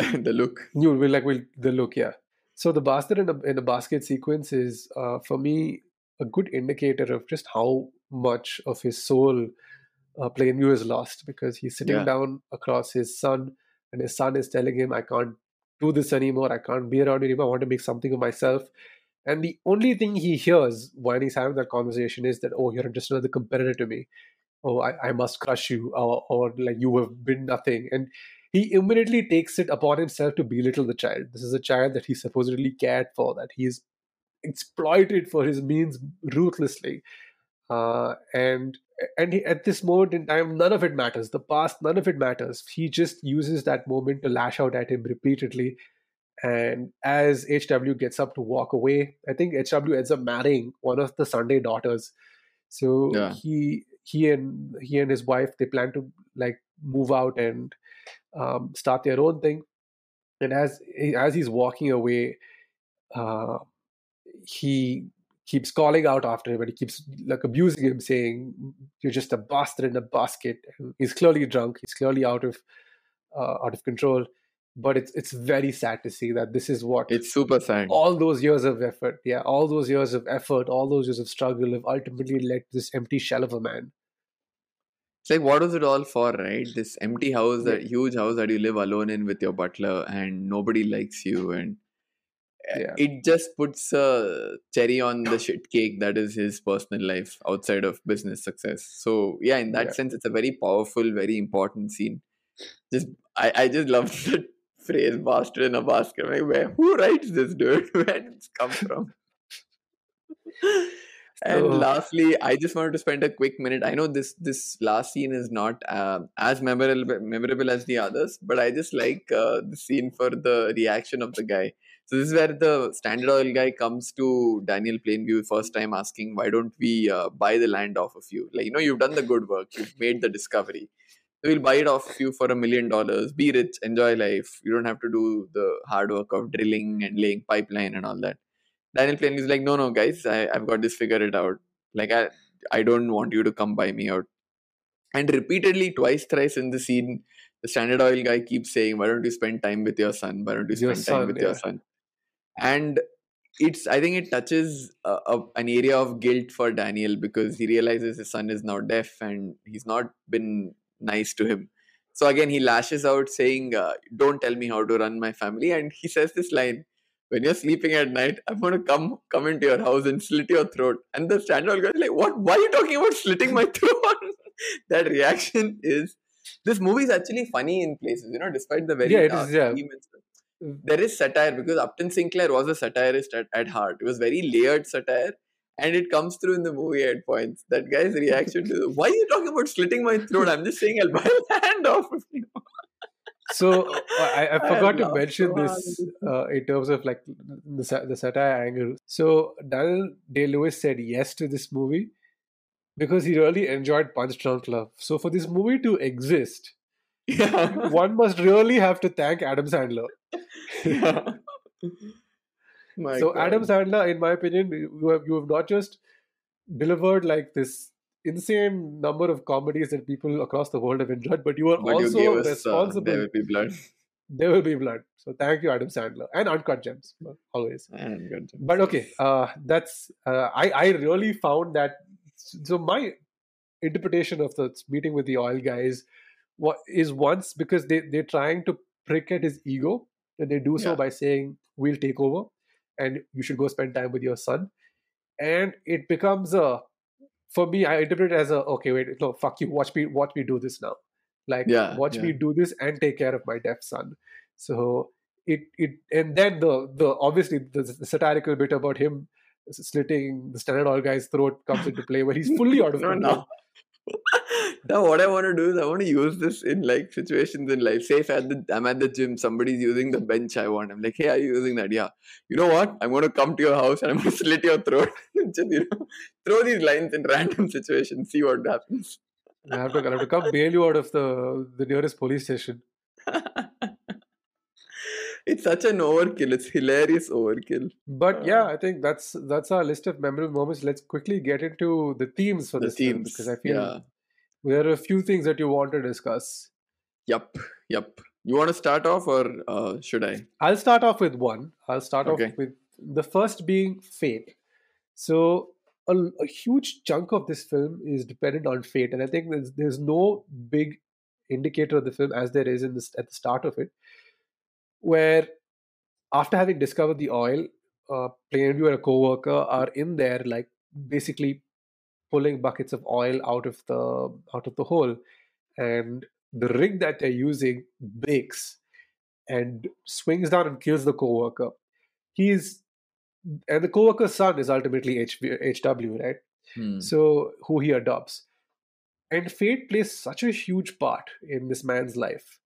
the look. you will like will the look. Yeah. So the basket in a in a basket sequence is uh, for me a good indicator of just how much of his soul uh, Plainview is lost because he's sitting Yeah. down across his son and his son is telling him, "I can't do this anymore. I can't be around you anymore. I want to make something of myself." And the only thing he hears when he's having that conversation is that, "Oh, you're just another competitor to me. Oh, I, I must crush you, or, or like you have been nothing." And he immediately takes it upon himself to belittle the child. This is a child that he supposedly cared for, that he's exploited for his means ruthlessly. Uh, and and he, at this moment in time, none of it matters. The past, none of it matters. He just uses that moment to lash out at him repeatedly. And as HW gets up to walk away, I think HW ends up marrying one of the Sunday daughters. So Yeah. he he and he and his wife they plan to like move out and um, start their own thing. And as as he's walking away, uh, he keeps calling out after him and he keeps like abusing him, saying, "You're just a bastard in a basket." He's clearly drunk. He's clearly out of uh, out of control. But it's it's very sad to see that this is what It's super sad. all those years of effort, yeah, all those years of effort, all those years of struggle have ultimately led to this empty shell of a man. It's like, what was it all for, right? This empty house, that huge house that you live alone in with your butler, and nobody likes you, and uh, Yeah. it just puts a cherry on the shit cake that is his personal life outside of business success. So, yeah, in that Yeah. sense, it's a very powerful, very important scene. Just, I, I just love the phrase "bastard in a basket." Like, where? Who writes this, dude? Where did this come from? And So- lastly, I just wanted to spend a quick minute. I know this this last scene is not uh, as memorable memorable as the others, but I just like uh, the scene for the reaction of the guy. So this is where the Standard Oil guy comes to Daniel Plainview first time asking, "Why don't we uh, buy the land off of you? Like you know, you've done the good work, you've made the discovery. So we'll buy it off of you for a million dollars. Be rich, enjoy life. You don't have to do the hard work of drilling and laying pipeline and all that." Daniel Plainview is like, no, no, guys, I, I've got this figured out. Like, I, I don't want you to come buy me out. And repeatedly, twice, thrice in the scene, the Standard Oil guy keeps saying, why don't you spend time with your son? Why don't you Your spend time son, with your son? And it's, I think it touches a, a, an area of guilt for Daniel because he realizes his son is now deaf and he's not been nice to him. So again, he lashes out saying, uh, don't tell me how to run my family. And he says this line, when you're sleeping at night, I'm going to come come into your house and slit your throat. And the guy is like, what? Why are you talking about slitting my throat? that reaction is this movie is actually funny in places, you know, despite the very Yeah, it dark is, yeah. There is satire because Upton Sinclair was a satirist at, at heart. It was very layered satire, and it comes through in the movie at points. That guy's reaction to why are you talking about slitting my throat? I'm just saying I'll buy a hand off. of you." So uh, I, I I forgot to mention this uh, in terms of like the the satire angle. So Daniel Day Lewis said yes to this movie because he really enjoyed Punch Drunk Love. So for this movie to exist, Yeah. one must really have to thank Adam Sandler. Yeah. So God. Adam Sandler, in my opinion, you have you have not just delivered like this insane number of comedies that people across the world have enjoyed, but you are But you also us, uh, responsible. there will be blood. there will be blood. So thank you, Adam Sandler, and Uncut Gems uh, always. And good. But okay, uh, that's uh, I I really found that. So my interpretation of the meeting with the oil guys what is once because they they're trying to prick at his ego, and they do so Yeah. by saying we'll take over, and you should go spend time with your son, and it becomes a for me I interpret it as a okay wait no fuck you watch me watch me do this now, like Yeah, watch yeah. me do this and take care of my deaf son. So it it and then the the obviously the, the satirical bit about him slitting the standard oil guy's throat comes into play where he's fully out of control. no. Now what I want to do is I want to use this in like situations in life. Say if at the, I'm at the gym, somebody's using the bench I want. I'm like, hey, are you using that? Yeah. You know what? I'm going to come to your house and I'm going to slit your throat. You know, throw these lines in random situations, see what happens. I have to, I have to come bail you out of the the nearest police station. It's such an overkill. It's hilarious overkill. But yeah, I think that's that's our list of memorable moments. Let's quickly get into the themes for The this film themes. because I feel Yeah. there are a few things that you want to discuss. Yup. Yup. You want to start off or uh, should I? I'll start off with one. I'll start Okay. off with the first being fate. So a, a huge chunk of this film is dependent on fate, and I think there's there's no big indicator of the film as there is in this at the start of it, where after having discovered the oil, uh, Plainview and a co-worker are in there, like basically pulling buckets of oil out of the out of the hole, and the rig that they're using breaks and swings down and kills the co-worker. He's and the co-worker's son is ultimately HW, right? Hmm. So who he adopts. And fate plays such a huge part in this man's life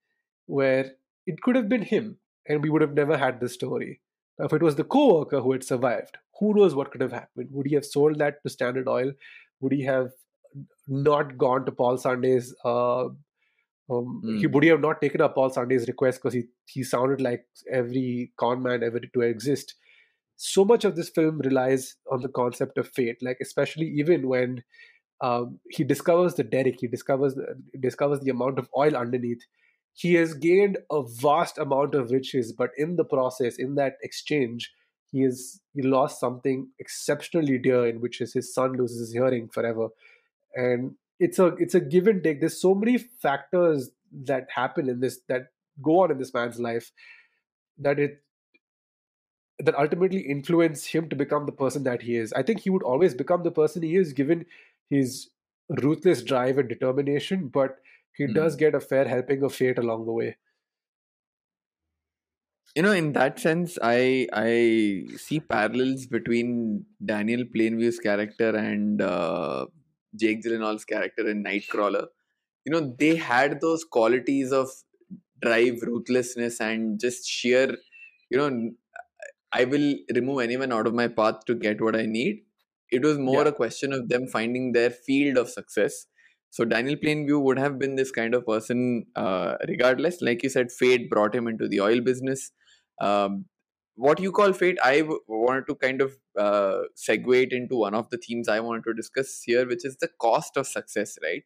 where it could have been him and we would have never had this story. Now, if it was the co-worker who had survived, who knows what could have happened? Would he have sold that to Standard Oil? Would he have not gone to Paul Sunday's uh, um, he Hmm. would he have not taken up Paul Sunday's request because he he sounded like every con man ever to exist. So much of this film relies on the concept of fate, like especially even when um, he discovers the derrick, he discovers the, discovers the amount of oil underneath. He has gained a vast amount of riches, but in the process, in that exchange, he has he lost something exceptionally dear, in which is his son loses his hearing forever, and it's a it's a give and take. There's so many factors that happen in this that go on in this man's life that it that ultimately influence him to become the person that he is. I think he would always become the person he is given his ruthless drive and determination, but he Hmm. does get a fair helping of fate along the way. you know in that sense i i see parallels between daniel plainview's character and uh, jake gyllenhaal's character in nightcrawler you know they had those qualities of drive ruthlessness and just sheer you know i will remove anyone out of my path to get what i need it was more Yeah. a question of them finding their field of success so daniel plainview would have been this kind of person uh, regardless. Like you said fate brought him into the oil business. Um, what you call fate i w- wanted to kind of uh, segue it into one of the themes i wanted to discuss here which is the cost of success right?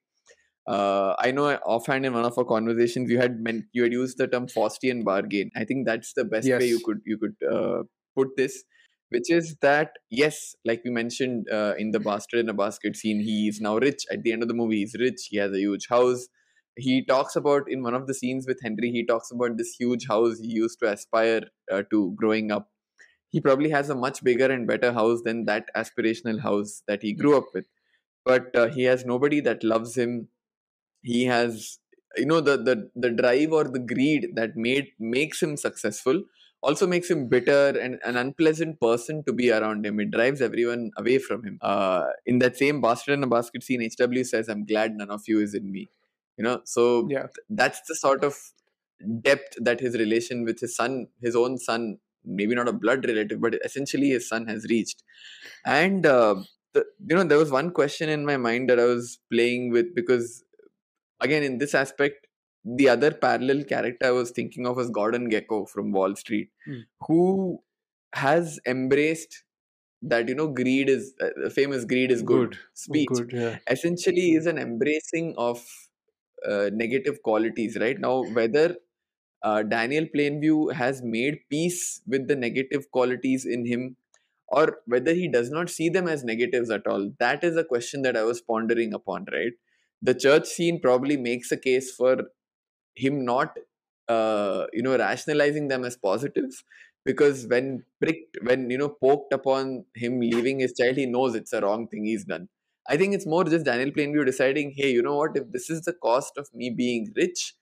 Uh, I know offhand in one of our conversations you had meant you had used the term Faustian bargain. I think that's the best way you could you could uh, put this, which is that yes, like we mentioned uh, in the bastard in a basket scene, he is now rich. At the end of the movie, he's rich. He has a huge house. He talks about in one of the scenes with Henry. He talks about this huge house he used to aspire uh, to growing up. He probably has a much bigger and better house than that aspirational house that he grew up with but uh, he has nobody that loves him he has you know the the the drive or the greed that made makes him successful also makes him bitter and an unpleasant person to be around him. It drives everyone away from him. Uh, in that same Bastard in a Basket scene, HW says, "I'm glad none of you is in me." You know, so Yeah. th- that's the sort of depth that his relation with his son, his own son, maybe not a blood relative, but essentially his son has reached. And uh, the, you know, there was one question in my mind that I was playing with because, again, in this aspect, the other parallel character I was thinking of was Gordon Gekko from Wall Street, Hmm. who has embraced that you know greed is uh, the famous greed is good, speech Good, yeah. essentially is an embracing of uh, negative qualities right now whether uh, daniel plainview has made peace with the negative qualities in him or whether he does not see them as negatives at all that is a question that i was pondering upon right the church scene probably makes a case for him not uh, you know rationalizing them as positives because when pricked when you know poked upon him leaving his child he knows it's a wrong thing he's done. I think it's more just daniel plainview deciding hey you know what? If this is the cost of me being rich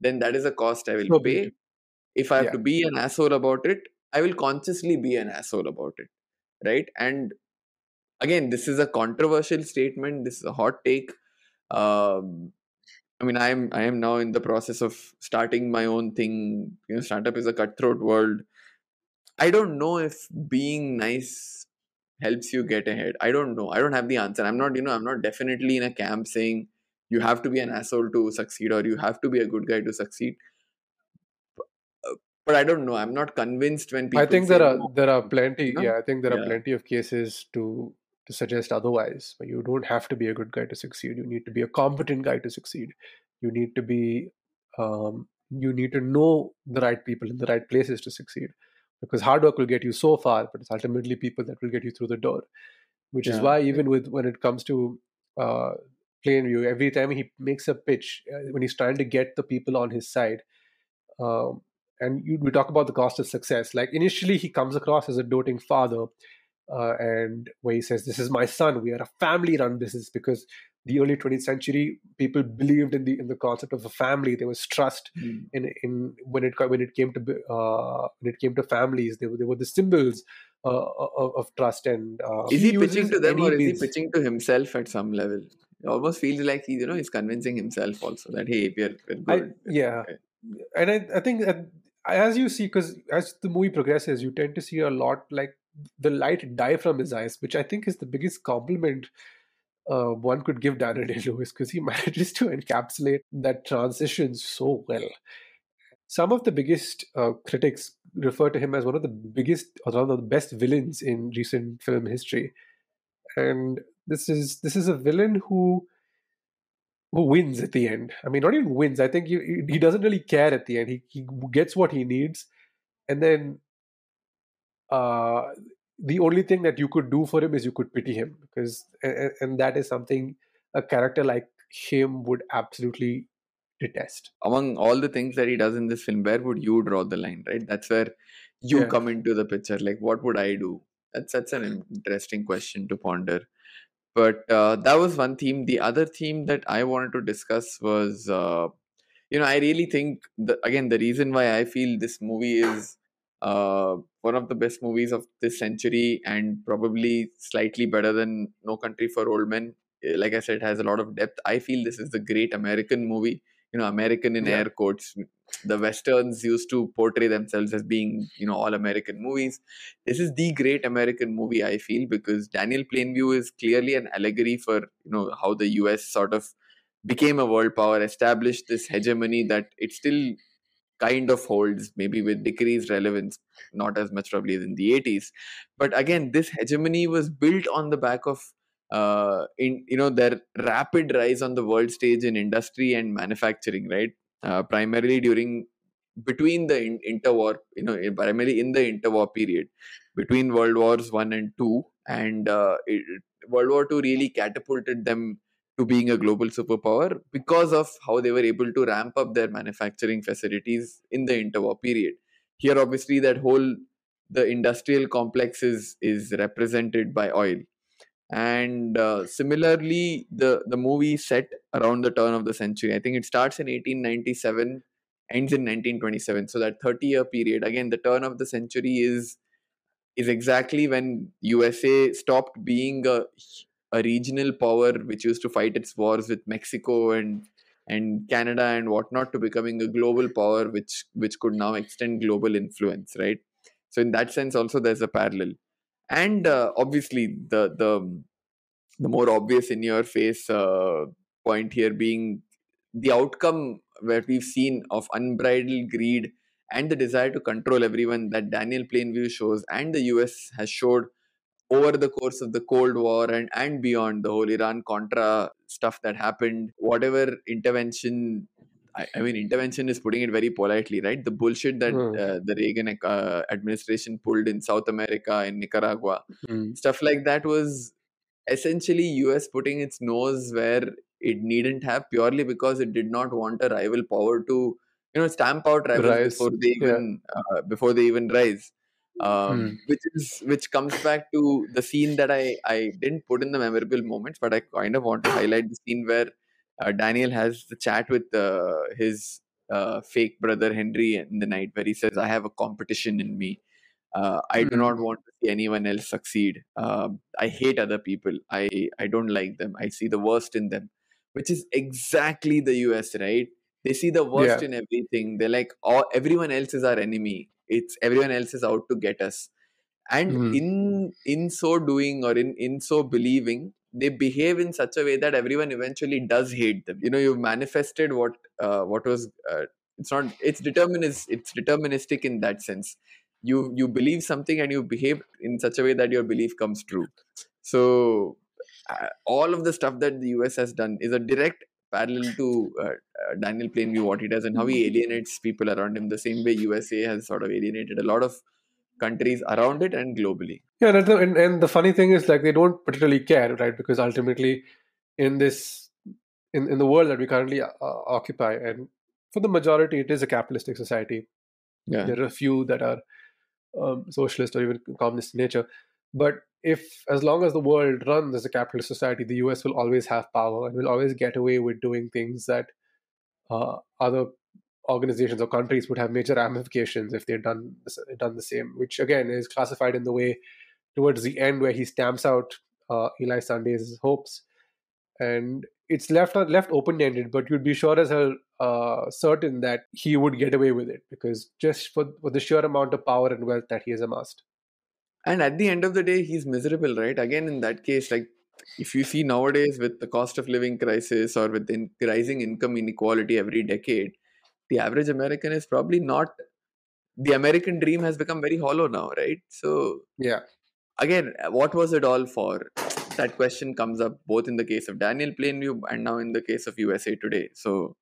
then that is a cost i will So pay. if i have Yeah. to be an asshole about it i will consciously be an asshole about it right? And again this is a controversial statement this is a hot take. Um, I mean, I'm I am now in the process of starting my own thing. You know, startup is a cutthroat world. I don't know if being nice helps you get ahead. I don't know. I don't have the answer. I'm not, you know, I'm not definitely in a camp saying you have to be an asshole to succeed or you have to be a good guy to succeed. But I don't know. I'm not convinced when people. I think say there are no. there are plenty. know? Yeah, I think there are Yeah. plenty of cases to to suggest otherwise. But you don't have to be a good guy to succeed. You need to be a competent guy to succeed. You need to be. Um, you need to know the right people in the right places to succeed. Because hard work will get you so far, but it's ultimately people that will get you through the door. Which is why even with when it comes to uh, Plainview, every time he makes a pitch, uh, when he's trying to get the people on his side, um, and you, we talk about the cost of success. Like initially, he comes across as a doting father, uh, and where he says, "This is my son. We are a family-run business." Because the early 20th century, people believed in the in the concept of a family. There was trust Hmm. in in when it when it came to uh, when it came to families. They were they were the symbols uh, of, of trust. And uh, Is he pitching to them or is he pitching to himself at some level? It almost feels like he, you know, he's convincing himself also that hey, we're, we're I, good. yeah, Okay. and I, I think that as you see, because as the movie progresses, you tend to see a lot like the light die from his eyes, which I think is the biggest compliment uh, one could give Daniel Day Lewis because he manages to encapsulate that transition so well. Some of the biggest uh, critics refer to him as one of the biggest or one of the best villains in recent film history, and this is this is a villain who who wins at the end. I mean, not even wins. I think he, he doesn't really care at the end. He he gets what he needs, and then uh, the only thing that you could do for him is you could pity him because, and, and that is something a character like him would absolutely detest. Among all the things that he does in this film, where would you draw the line, right? That's where you Yeah. come into the picture. Like, what would I do? That's that's an interesting question to ponder. But uh, that was one theme. The other theme that I wanted to discuss was, uh, you know, I really think the, again the reason why I feel this movie is uh, one of the best movies of this century and probably slightly better than No Country for Old Men. eh, Like I said, it has a lot of depth. I feel this is the great American movie. You know, American in Yeah. air quotes. The westerns used to portray themselves as being, you know, all American movies. This is the great American movie. I feel because Daniel Plainview is clearly an allegory for you know how the U.S. sort of became a world power, established this hegemony that it still kind of holds, maybe with decreased relevance, not as much probably as in the 80s. But again, this hegemony was built on the back of uh, in you know their rapid rise on the world stage in industry and manufacturing, right? Uh, primarily during between the in, interwar, you know, primarily in the interwar period between World Wars One and Two, and uh, it, World War Two really catapulted them to being a global superpower because of how they were able to ramp up their manufacturing facilities in the interwar period. Here, obviously, that whole the industrial complex is is represented by oil. and uh, similarly the the movie set around the turn of the century i think it starts in 1897 ends in 1927 so that 30 year period again the turn of the century is is exactly when usa stopped being a a regional power which used to fight its wars with mexico and and canada and whatnot to becoming a global power which which could now extend global influence right? So in that sense also there's a parallel. And uh, obviously the the the more obvious in your face uh, point here being the outcome where we've seen of unbridled greed and the desire to control everyone that Daniel Plainview shows and the US has showed over the course of the Cold War and, and beyond the whole Iran Contra stuff that happened, whatever intervention I, I, mean, intervention is putting it very politely, right? The bullshit that mm. uh, the Reagan uh, administration pulled in South America, in Nicaragua, mm. stuff like that was essentially US putting its nose where it needn't have purely because it did not want a rival power to, you know, stamp out rivals rise. before they even yeah. uh, before they even rise. Um, mm. Which is which comes back to the scene that I I didn't put in the memorable moments, but I kind of want to highlight the scene where uh, Daniel has the chat with uh, his uh, fake brother Henry in the night where he says, I have a competition in me. Uh, I mm-hmm. do not want to see anyone else succeed. Um, I hate other people. I, I don't like them. I see the worst in them, which is exactly the US, right? They see the worst yeah. in everything. They're like, oh, everyone else is our enemy. It's everyone else is out to get us. And mm-hmm. in in so doing or in in so believing, they behave in such a way that everyone eventually does hate them you know you've manifested what uh, what was uh, it's not it's determinist it's deterministic in that sense you you believe something and you behave in such a way that your belief comes true so uh, all of the stuff that the us has done is a direct parallel to uh, uh, daniel plainview what he does and how he alienates people around him the same way usa has sort of alienated a lot of countries around it and globally. Yeah, and, and the funny thing is like they don't particularly care, right? Because ultimately, in this in, in the world that we currently uh, occupy, and for the majority, it is a capitalistic society. Yeah. There are a few that are um, socialist or even communist in nature. But if, as long as the world runs as a capitalist society, the US will always have power and will always get away with doing things that uh, other organizations or countries would have major ramifications if they'd done done the same, which again is classified in the way towards the end where he stamps out uh, Eli Sunday's hopes, and it's left left open ended. But you'd be sure as hell uh, certain that he would get away with it because just for, for the sheer amount of power and wealth that he has amassed. And at the end of the day, he's miserable, right? Again, in that case, like if you see nowadays with the cost of living crisis or with in rising income inequality every decade the average American is probably not the American dream has become very hollow now, right? So yeah. Again, what was it all for? That question comes up both in the case of Daniel Plainview and now in the case of USA Today. So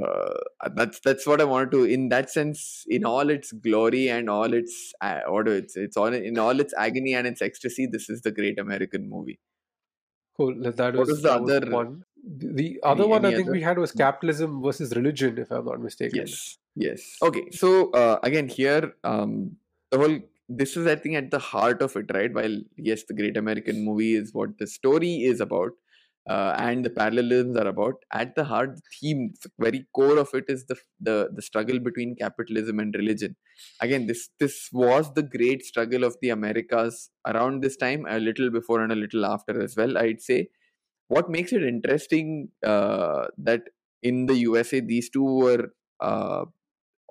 uh, that's that's what I wanted to. In that sense, in all its glory and all its uh, what it's it's all in all its agony and its ecstasy, this is the great American movie. Cool. That was, was the other one. The other any, one any I think other? we had was capitalism versus religion, if I'm not mistaken. Yes. Yes. Okay. So uh, again, here um, the whole this is I think at the heart of it, right? While yes, the Great American Movie is what the story is about, uh, and the parallelisms are about. At the heart, the theme, the very core of it is the the the struggle between capitalism and religion. Again, this this was the great struggle of the Americas around this time, a little before and a little after as well. I'd say what makes it interesting uh, that in the USA these two were uh,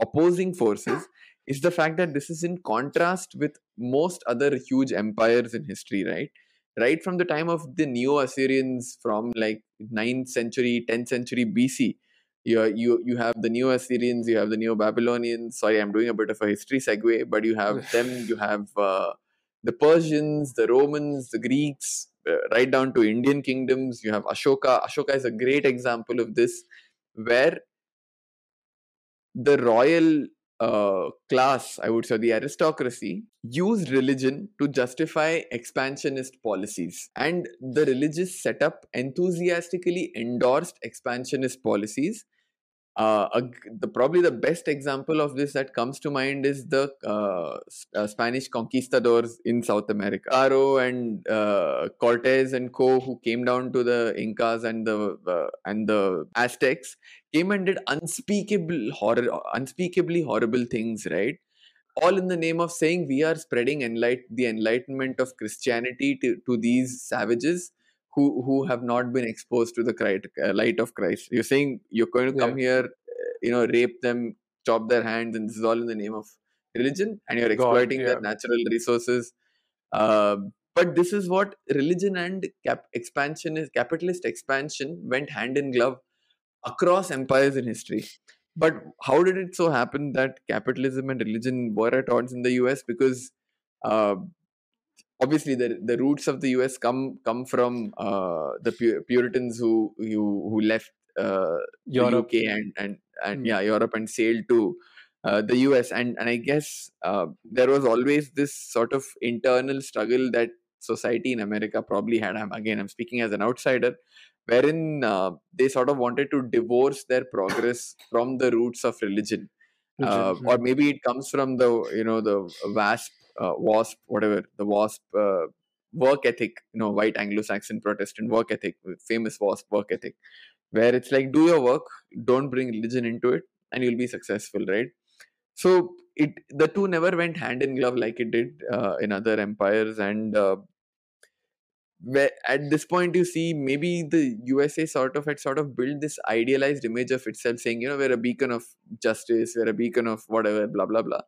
opposing forces is the fact that this is in contrast with most other huge empires in history, right? Right from the time of the Neo Assyrians from like 9th century, 10th century BC, you, you you have the Neo Assyrians, you have the Neo Babylonians. Sorry, I'm doing a bit of a history segue, but you have them, you have uh, the Persians, the Romans, the Greeks, uh, right down to Indian kingdoms. You have Ashoka. Ashoka is a great example of this, where the royal uh, class, I would say, the aristocracy, used religion to justify expansionist policies. And the religious setup enthusiastically endorsed expansionist policies uh, a the probably the best example of this that comes to mind is the uh, uh, Spanish conquistadors in South America. Pizarro and uh, Cortez and co, who came down to the Incas and the and the Aztecs, came and did unspeakable horror, unspeakably horrible things. Right, all in the name of saying we are spreading enlight the enlightenment of Christianity to, to these savages who who have not been exposed to the uh, light of Christ. You're saying you're going to come here, uh, you know, rape them, chop their hands, and this is all in the name of religion, and you're God, exploiting yeah. their natural resources. Uh, but this is what religion and cap- expansion is. Capitalist expansion went hand in glove across empires in history. But how did it so happen that capitalism and religion were at odds in the US? Because uh, obviously the the roots of the US come come from uh, the Pu- Puritans who who, who left uh, Europe. the UK and and, and Hmm. yeah Europe and sailed to uh, the US and and I guess uh, there was always this sort of internal struggle that society in America probably had. I'm, again, I'm speaking as an outsider, wherein uh, they sort of wanted to divorce their progress from the roots of religion, uh, Religion, or maybe it comes from the you know the wasp, uh, wasp, whatever the wasp. Uh, work ethic you know white anglo-saxon protestant work ethic famous wasp work ethic where it's like do your work don't bring religion into it and you'll be successful right so it the two never went hand in glove like it did uh, in other empires and uh, at this point you see maybe the usa sort of had sort of built this idealized image of itself saying you know we're a beacon of justice we're a beacon of whatever blah blah blah.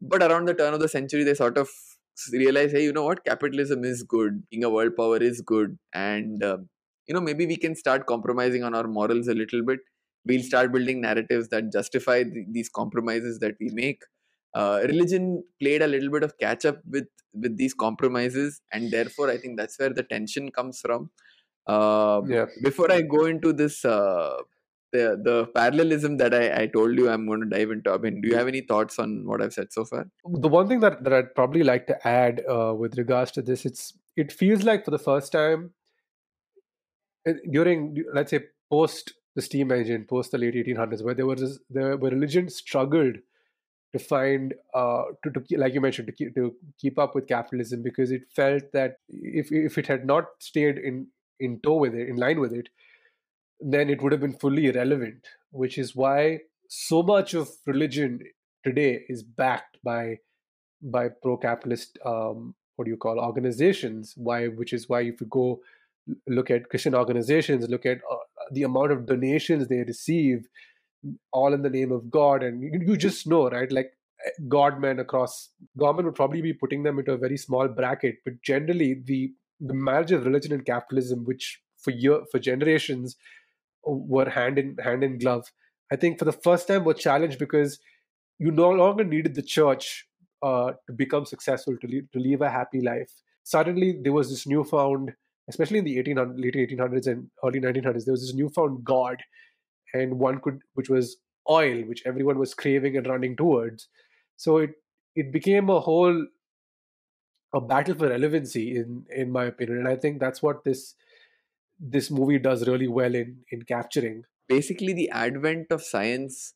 But around the turn of the century they sort of realize hey you know what? Capitalism is good. Being a world power is good. And uh, you know maybe we can start compromising on our morals a little bit. We'll start building narratives that justify th- these compromises that we make uh, religion played a little bit of catch up with with these compromises and therefore i think that's where the tension comes from uh, Yeah. before i go into this uh, the the parallelism that I, I told you i'm going to dive into i mean do you have any thoughts on what i've said so far the one thing that, that I'd probably like to add uh, with regards to this, it's it feels like for the first time uh, during let's say post the steam engine, post the late 1800s, where there was this, there where religion struggled to find uh, to, to like you mentioned to keep, to keep up with capitalism because it felt that if if it had not stayed in in tow with it, in line with it, then it would have been fully irrelevant. Which is why so much of religion today is backed by by pro-capitalist um, what do you call organizations why which is why if you go look at christian organizations look at uh, the amount of donations they receive all in the name of god and you, you just know right like eh, god men across government would probably be putting them into a very small bracket but generally the the marriage of religion and capitalism which for year for generations uh, were hand in hand in glove i think for the first time were challenged because you no longer needed the church uh, to become successful, to, to live a happy life. Suddenly, there was this newfound, especially in the 1800, late 1800s and early 1900s, there was this newfound God, and one could, which was oil, which everyone was craving and running towards. So it it became a whole a battle for relevancy, in in my opinion, and I think that's what this this movie does really well in in capturing. basically the advent of science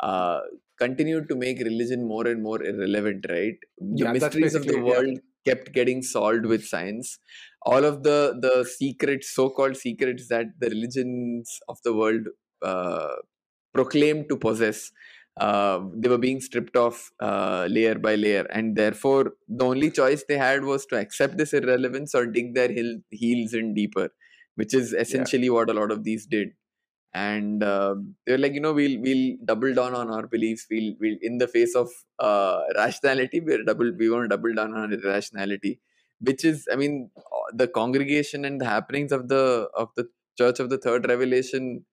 uh, continued to make religion more and more irrelevant right the Yeah, mysteries of the it, yeah. world kept getting solved with science all of the the secrets so-called secrets that the religions of the world uh, proclaimed to possess. Uh, they were being stripped off uh, layer by layer. And therefore the only choice they had was to accept this irrelevance or dig their heel, heels in deeper which is essentially what a lot of these did. And uh, they're like you know we'll we'll double down on our beliefs. We'll we'll in the face of uh, rationality we're double we want to double down on irrationality which is i mean the congregation and the happenings of the of the church of the third revelation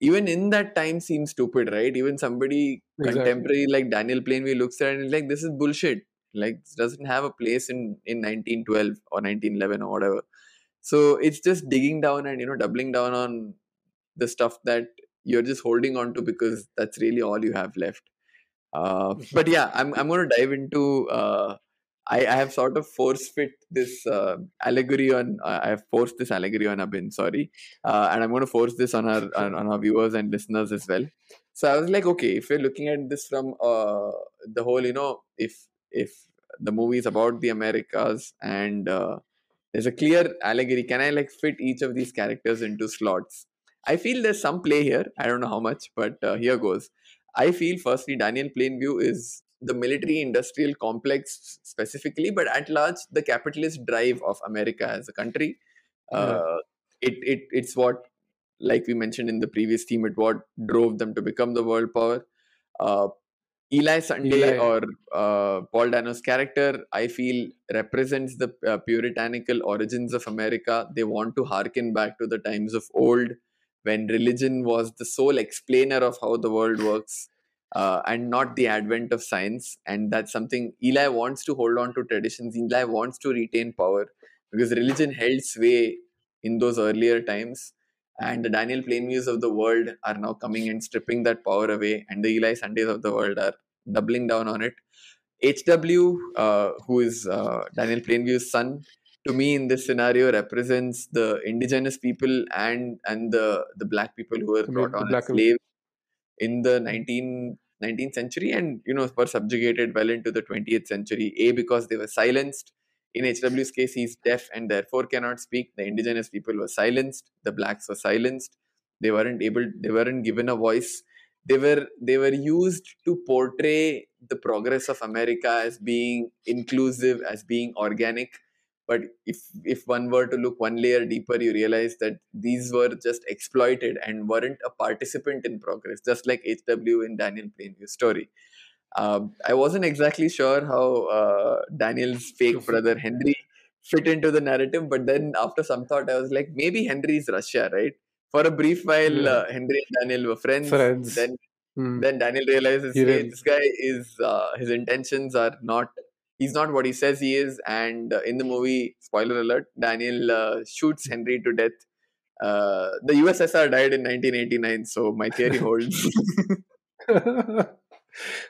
even in that time seems stupid right? Even somebody Exactly. contemporary like daniel plainview looks at it and is like this is bullshit. Like doesn't have a place in in 1912 or 1911 or whatever. So it's just digging down and you know doubling down on the stuff that you're just holding on to because that's really all you have left. Uh, but yeah i'm i'm going to dive into uh, I, I have sort of force fit this uh, allegory on. Uh, I have forced this allegory on Abhin. Sorry, uh, and I'm going to force this on our on, on, our viewers and listeners as well. So I was like, okay, if we're looking at this from uh, the whole, you know, if if the movie is about the Americas and uh, there's a clear allegory, can I like fit each of these characters into slots? I feel there's some play here. I don't know how much, but uh, here goes. I feel firstly Daniel Plainview is the military industrial complex specifically, but at large, the capitalist drive of America as a country. Uh, it, it It's what, like we mentioned in the previous theme, it what drove them to become the world power. Uh, Eli Sunday Eli. or uh, Paul Dano's character, I feel, represents the uh, puritanical origins of America. They want to harken back to the times of old when religion was the sole explainer of how the world works uh, and not the advent of science. And that's something Eli wants to hold on to traditions. Eli wants to retain power because religion held sway in those earlier times. And the Daniel Plainviews of the world are now coming and stripping that power away. And the Eli Sundays of the world are doubling down on it. HW, uh, who is uh, Daniel Plainview's son, to me in this scenario represents the indigenous people and and the the black people who were brought on as slaves in the 19, 19th century and you know were subjugated well into the 20th century. A because they were silenced. In hw's case he's deaf and therefore cannot speak. The indigenous people were silenced. The blacks were silenced. They weren't able they weren't given a voice. They were they were used to portray the progress of america as being inclusive as being organic but if if one were to look one layer deeper you realize that these were just exploited and weren't a participant in progress just like hw in daniel plainview's story. Um, i wasn't exactly sure how uh, daniel's fake brother henry fit into the narrative but then after some thought i was like maybe henry's russia right? For a brief while yeah. uh, henry and daniel were friends. Friends. Then hmm. then daniel realizes hey, this guy is uh, his intentions are not he's not what he says he is. And uh, in the movie, spoiler alert, Daniel uh, shoots Henry to death. Uh, the USSR died in 1989, so my theory holds.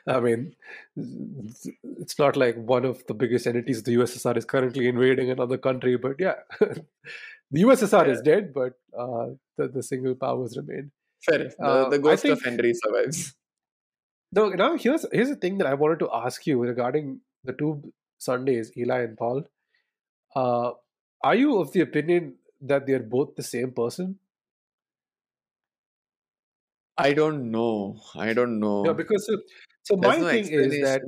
I mean, it's not like one of the biggest entities the USSR is currently invading another country, but yeah, the USSR yeah. is dead, but uh, the, the single powers remain. Fair. The, uh, the ghost think, of Henry survives. No, now here's here's a thing that I wanted to ask you regarding the two Sundays, Eli and Paul, uh, are you of the opinion that they're both the same person? I don't know. I don't know. Yeah, because so, so my no thing is that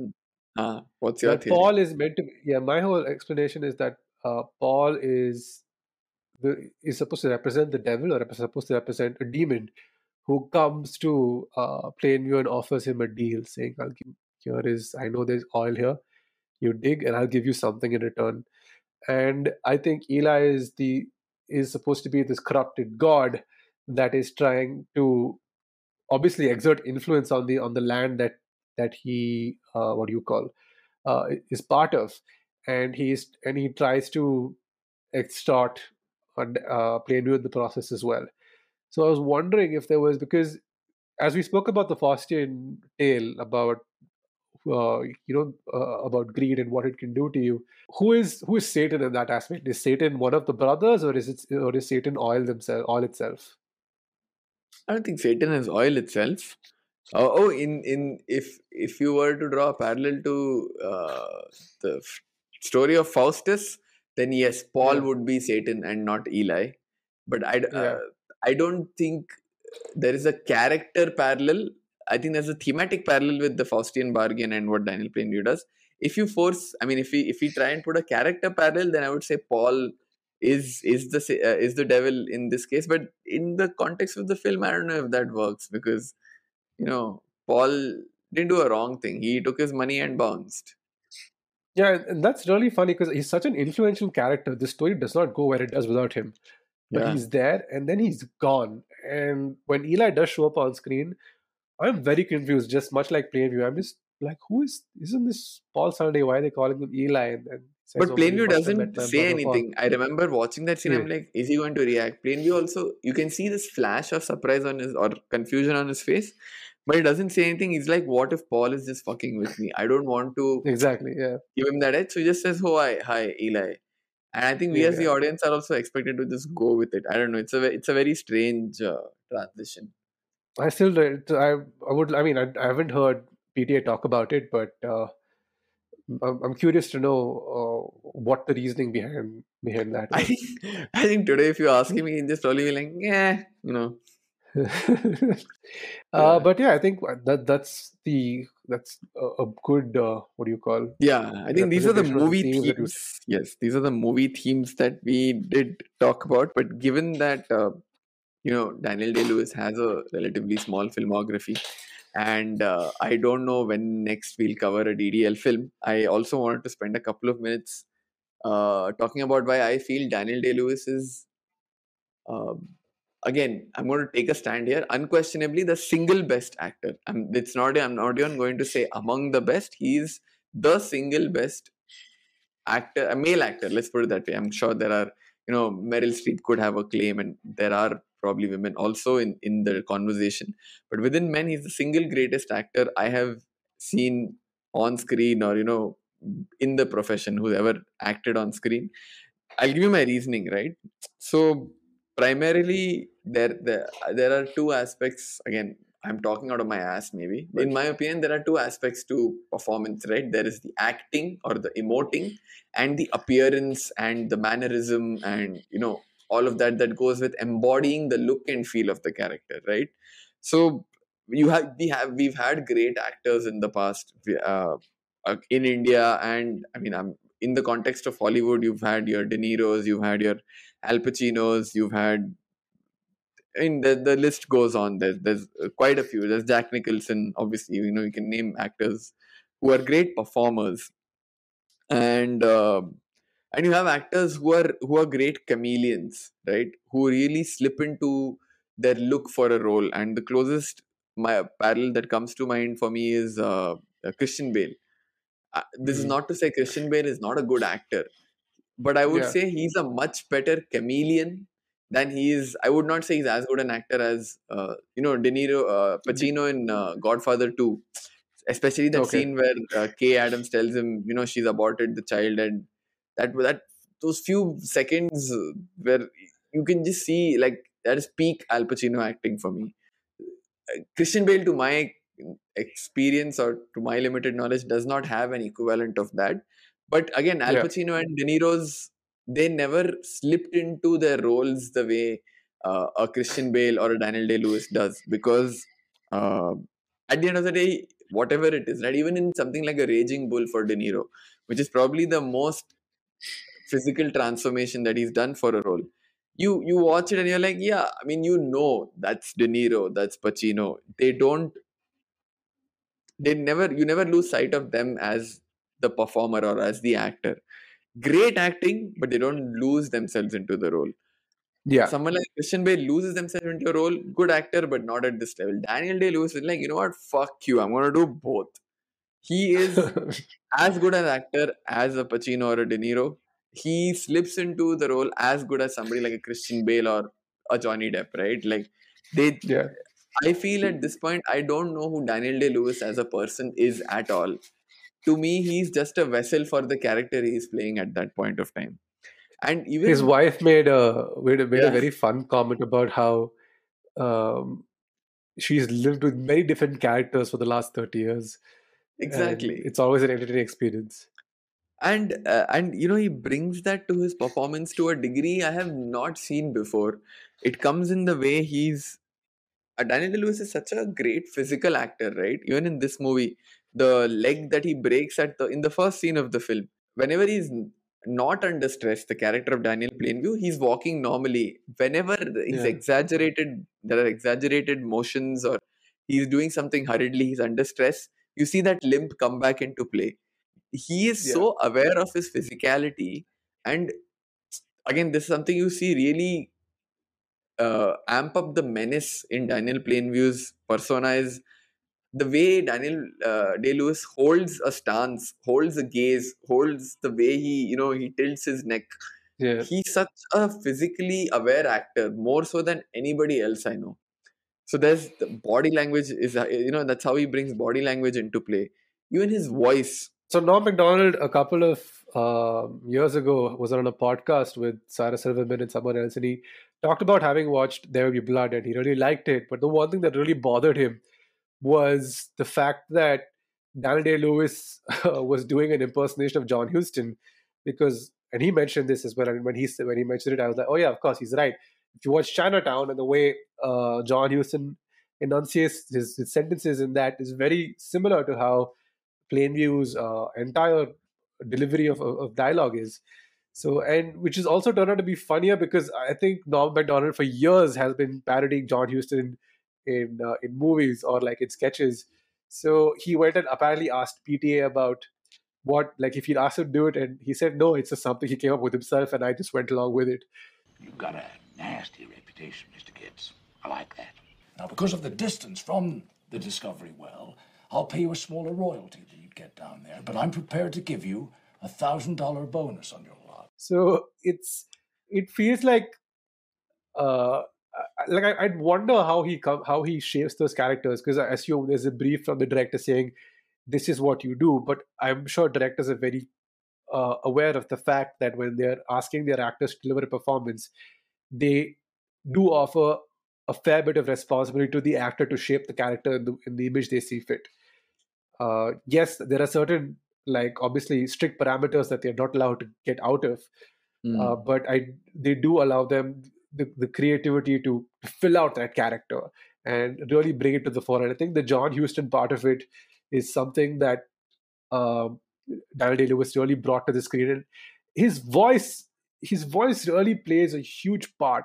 uh, what's your theory? Paul is meant to. Be, yeah, my whole explanation is that uh, Paul is the is supposed to represent the devil or supposed to represent a demon who comes to uh, Plainview and offers him a deal, saying, "I'll give here is I know there's oil here you dig and i'll give you something in return. And i think eli is the is supposed to be this corrupted god that is trying to obviously exert influence on the on the land that that he uh, what do you call uh, is part of. And he's and he tries to extort and uh, Plainview in the process as well. So i was wondering if there was because as we spoke about the faustian tale about uh, you know uh, about greed and what it can do to you. Who is who is satan in that aspect? Is satan one of the brothers or is it or is satan oil themselves oil itself? I don't think satan is oil itself. Uh, oh in in if if you were to draw a parallel to uh, the story of faustus then yes paul yeah. would be satan and not eli. But i yeah. Uh, i don't think there is a character parallel I think there's a thematic parallel with the Faustian bargain and what Daniel Plainview does. If you force, I mean, if we if we try and put a character parallel, then I would say Paul is is the uh, is the devil in this case. But in the context of the film, I don't know if that works because you know Paul didn't do a wrong thing. He took his money and bounced. Yeah, and that's really funny because he's such an influential character. The story does not go where it does without him. But yeah. he's there and then he's gone. And when Eli does show up on screen, I'm very confused, just much like Plainview. I'm just like, who is isn't this Paul Sunday? Why are they calling him Eli? And, and but Plainview doesn't say anything. I remember watching that scene. Yeah. I'm like, is he going to react? Plainview also, you can see this flash of surprise on his or confusion on his face, but he doesn't say anything. He's like, "What if Paul is just fucking with me? I don't want to Exactly. Yeah. give him that edge." So he just says, "Oh, hi, hi, Eli." And I think we, as the Yeah. audience, are also expected to just go with it. I don't know. It's a it's a very strange uh, transition. I still don't- I I would I mean I, I haven't heard PTA talk about it, but uh, I'm, curious to know uh, what the reasoning behind behind that. I think I think today, if you ask him, he'll just probably be like, "Yeah, you know." uh, Yeah. but yeah, I think that that's the that's a, a good uh, what do you call Yeah, I think these are the movie themes themes. Yes, these are the movie themes that we did talk about. But given that uh, you know Daniel Day Lewis has a relatively small filmography, and uh, I don't know when next we'll cover a DDL film. I also wanted to spend a couple of minutes uh, talking about why I feel Daniel Day Lewis is. um again, I'm going to take a stand here. Unquestionably, the single best actor. I'm, it's not. I'm not even going to say among the best. He's the single best actor, a male actor. Let's put it that way. I'm sure there are, you know, Meryl Streep could have a claim, and there are probably women also in in the conversation. But within men, he's the single greatest actor I have seen on screen, or you know, in the profession who's ever acted on screen. I'll give you my reasoning, right? So primarily there there, there are two aspects again i'm talking out of my ass maybe in my opinion there are two aspects to performance right there is the acting or the emoting and the appearance and the mannerism and you know all of that that goes with embodying the look and feel of the character right so you have we have we've had great actors in the past uh, uh, in india and i mean i'm in the context of hollywood you've had your de niro's you've had your Al Pacino's, you've had. I mean, the, the list goes on. There's there's uh, quite a few. There's Jack Nicholson, obviously. You know, you can name actors who are great performers, and uh, and you have actors who are who are great chameleons, right? Who really slip into their look for a role. And the closest my parallel that comes to mind for me is uh, uh, Christian Bale. Uh, this is Mhm. not to say Christian Bale is not a good actor but I would Yeah. say he's a much better chameleon than he is. I would not say he's as good an actor as uh, you know De Niro, uh, Pacino in uh, Godfather Two, especially that Okay. scene where uh, Kay Adams tells him, you know, she's aborted the child, and that that those few seconds uh, where you can just see like that is peak Al Pacino acting for me. Uh, Christian Bale, to my experience or to my limited knowledge, does not have an equivalent of that. But again, Al Yeah. Pacino and De Niro's, they never slipped into their roles the way uh, a Christian Bale or a Daniel Day Lewis does. Because uh, at the end of the day, whatever it is, right? Even in something like a Raging Bull for De Niro, which is probably the most physical transformation that he's done for a role. You you watch it and you're like, yeah, I mean, you know that's De Niro, that's Pacino. They don't they never you never lose sight of them as the performer or as the actor. Great acting but they don't lose themselves into the role. Yeah. Someone like christian bale loses themselves into a role good actor but not at this level. Daniel day lewis is like you know what? Fuck you i'm gonna do both he is as good an actor as a pacino or a de niro he slips into the role as good as somebody like a christian bale or a johnny depp right like they yeah I feel at this point, I don't know who Daniel Day Lewis as a person is at all. To me, he's just a vessel for the character he's playing at that point of time. And even his wife made a made a, made Yeah. a very fun comment about how um, she's lived with many different characters for the last 30 years and exactly, it's always an entertaining experience and uh, and you know he brings that to his performance to a degree I have not seen before. It comes in the way he's. Uh, Daniel Lewis is such a great physical actor, right? Even in this movie, the leg that he breaks at the in the first scene of the film, whenever he's not under stress, the character of Daniel Plainview, he's walking normally. Whenever he's Yeah. exaggerated, there are exaggerated motions, or he's doing something hurriedly, he's under stress. You see that limp come back into play. He is Yeah. so aware of his physicality, and again, this is something you see really uh, amp up the menace in Daniel Plainview's persona is the way Daniel uh, Day Lewis holds a stance, holds a gaze, holds the way he, you know, he tilts his neck. yeah He's such a physically aware actor, more so than anybody else I know. So there's the body language is uh, you know that's how he brings body language into play. Even his voice. So Norm Macdonald, a couple of um, years ago, was on a podcast with Sarah Silverman and someone else, and he talked about having watched There Will Be Blood, and he really liked it. But the one thing that really bothered him was the fact that Daniel Day Lewis was doing an impersonation of John Huston, because and he mentioned this as well. And when he when he mentioned it, I was like, oh yeah, of course, he's right. If you watch Chinatown and the way uh, John Huston enunciates his, his, sentences in that is very similar to how Plainview's uh, entire delivery of, of, dialogue is. So, and which is also turned out to be funnier because I think Norm Macdonald for years has been parodying John Huston in in, uh, in movies or like in sketches. So he went and apparently asked PTA about what, like, if he'd asked him to do it, and he said no, it's just something he came up with himself, and I just went along with it. You've got a nasty reputation, Mr. Gibbs. I like that. Now, because of the distance from the Discovery Well, I'll pay you a smaller royalty than you'd get down there, but I'm prepared to give you a thousand dollar bonus on your lot. So it's it feels like uh like I, would wonder how he come how he shapes those characters because I assume there's a brief from the director saying this is what you do, but I'm sure directors are very uh, aware of the fact that when they're asking their actors to deliver a performance, they do offer a fair bit of responsibility to the actor to shape the character in the, in the image they see fit. Uh, yes, there are certain, like obviously strict parameters that they're not allowed to get out of, mm. uh, but I they do allow them the, the creativity to, to fill out that character and really bring it to the fore. And I think the John Huston part of it is something that um, Daniel Day Lewis really brought to the screen. And his voice, his voice really plays a huge part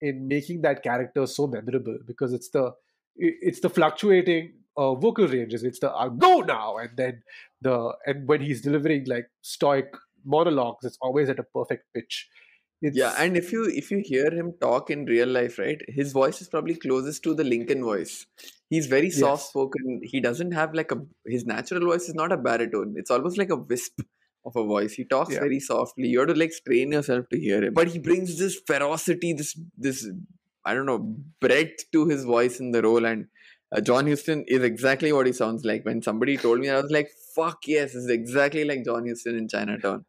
in making that character so memorable because it's the it's the fluctuating uh, vocal ranges. It's the "I'll go now" and then the and when he's delivering like stoic monologues, it's always at a perfect pitch. It's, yeah, and if you if you hear him talk in real life, right, his voice is probably closest to the Lincoln voice. He's very soft spoken. He doesn't have like a his natural voice is not a baritone. It's almost like a wisp of a voice. He talks yeah. very softly. You have to like strain yourself to hear him. But he brings this ferocity, this this I don't know breadth to his voice in the role. And uh, John Huston is exactly what he sounds like. When somebody told me, I was like, "Fuck yes, this is exactly like John Huston in Chinatown."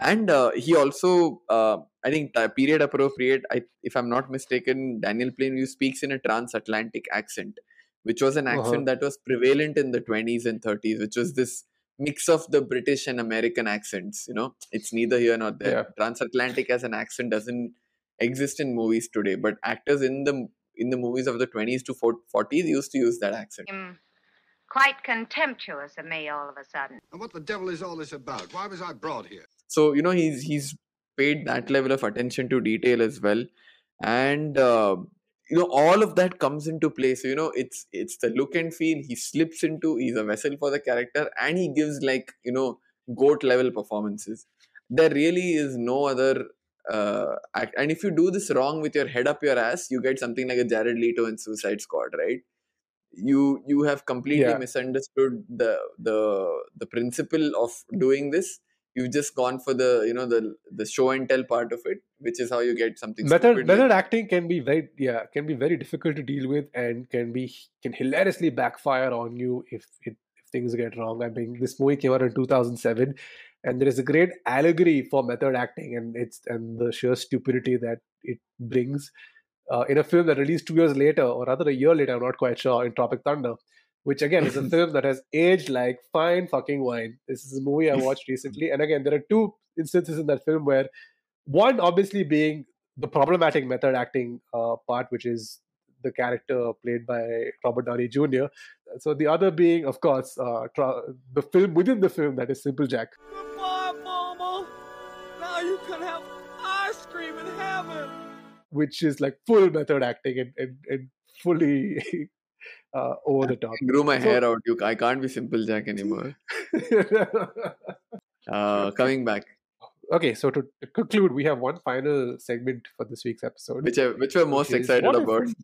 And uh, he also, uh, I think, period appropriate. I, if I'm not mistaken, Daniel Plainview speaks in a transatlantic accent, which was an accent uh-huh. that was prevalent in the 20s and 30s, which was this mix of the British and American accents. You know, it's neither here nor there. Yeah. Transatlantic as an accent doesn't exist in movies today, but actors in the in the movies of the 20s to 40s used to use that accent. Mm, quite contemptuous of me all of a sudden. And what the devil is all this about? Why was I brought here? So you know he's he's paid that level of attention to detail as well, and uh, you know all of that comes into play so you know it's it's the look and feel he slips into he's a vessel for the character and he gives like you know goat level performances there really is no other uh, act. and if you do this wrong with your head up your ass you get something like a jared leto in suicide squad right you you have completely yeah. misunderstood the the the principle of doing this you've just gone for the you know the the show and tell part of it which is how you get something method method acting can be very yeah can be very difficult to deal with and can be can hilariously backfire on you if it, if things get wrong. I mean this movie came out in 2007 and there is a great allegory for method acting and it's and the sheer stupidity that it brings uh, in a film that released two years later or rather a year later i'm not quite sure in tropic thunder which again is a film that has aged like fine fucking wine. This is a movie I watched recently, and again, there are two instances in that film where one obviously being the problematic method acting uh, part, which is the character played by Robert Downey Jr. So the other being, of course, uh, tra- the film within the film that is Simple Jack. Goodbye, Mama. Now you can have ice cream in heaven. Which is like full method acting and, and, and fully uh, over the top. I grew my so, hair out. You, I can't be simple Jack anymore. uh, coming back. Okay, so to, conclude, we have one final segment for this week's episode, which I, which we're most which excited about. If,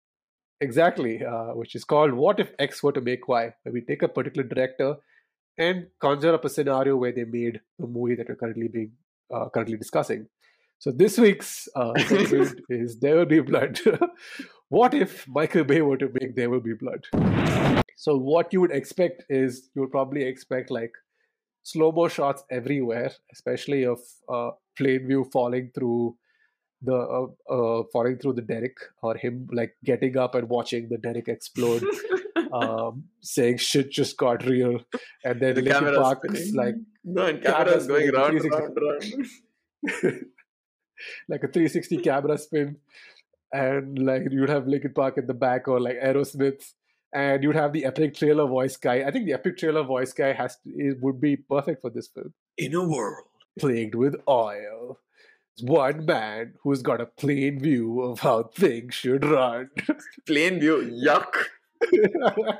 exactly, uh, which is called "What if X were to make Y?" Where we take a particular director and conjure up a scenario where they made the movie that we're currently being uh, currently discussing. So this week's uh, segment is "There Will Be Blood." What if Michael Bay were to make There Will Be Blood? So what you would expect is you would probably expect like slow mo shots everywhere, especially of uh, Plainview falling through the uh, uh, falling through the derrick or him like getting up and watching the derrick explode, um, saying shit just got real, and then The Linkin camera's Park's spinning. like No, and Camera's camera's going spinning, round, round, round. like a 360 camera spin, and like you'd have Linkin Park in the back or like Aerosmith, and you'd have the epic trailer voice guy. I think the epic trailer voice guy has to, it would be perfect for this film. In a world. Plagued with oil, one man who's got a plain view of how things should run. Plain view. Yuck.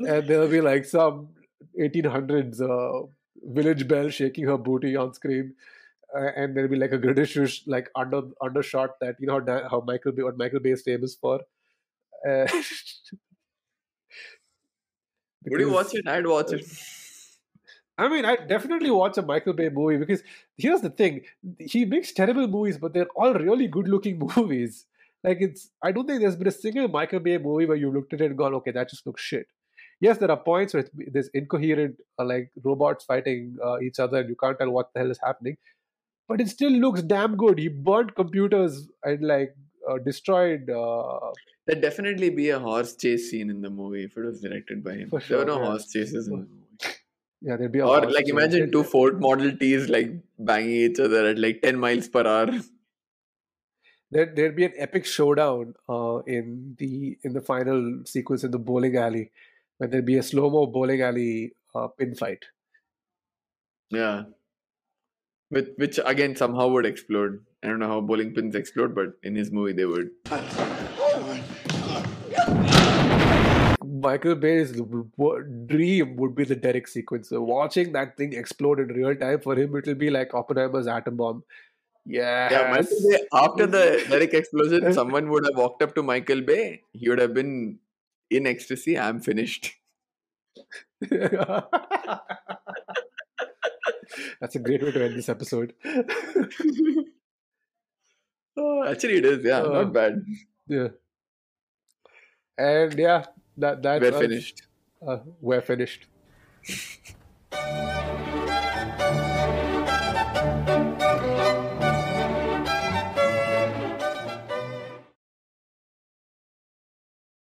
and there'll be like some 1800s uh, village belle shaking her booty on screen. Uh, and there'll be like a British like under undershot that you know how, how Michael Bay what Michael Bay is famous for. Uh, Would you watch it? I'd watch it. I mean, I definitely watch a Michael Bay movie because here's the thing: he makes terrible movies, but they're all really good-looking movies. Like it's, I don't think there's been a single Michael Bay movie where you looked at it and gone, "Okay, that just looks shit." Yes, there are points where it's, there's incoherent, uh, like robots fighting uh, each other, and you can't tell what the hell is happening. But it still looks damn good. He burnt computers and like uh, destroyed. Uh, There'd definitely be a horse chase scene in the movie if it was directed by him. For there were sure, no yeah. horse chases in the movie. yeah, there'd be a Or horse like imagine two Ford Model Ts like banging each other at like 10 miles per hour. there there'd be an epic showdown uh, in the in the final sequence in the bowling alley, where there'd be a slow mo bowling alley uh, pin fight. Yeah. With, which again somehow would explode. I don't know how bowling pins explode, but in his movie they would. Michael Bay's dream would be the derrick sequence. So watching that thing explode in real time for him, it'll be like Oppenheimer's atom bomb. Yes. Yeah, Michael Bay, after the derrick explosion, someone would have walked up to Michael Bay. He would have been in ecstasy. I'm finished. That's a great way to end this episode. Oh, actually, it is. Yeah, Uh, not bad. yeah. And yeah, that that's We're us. finished. Uh, we're finished.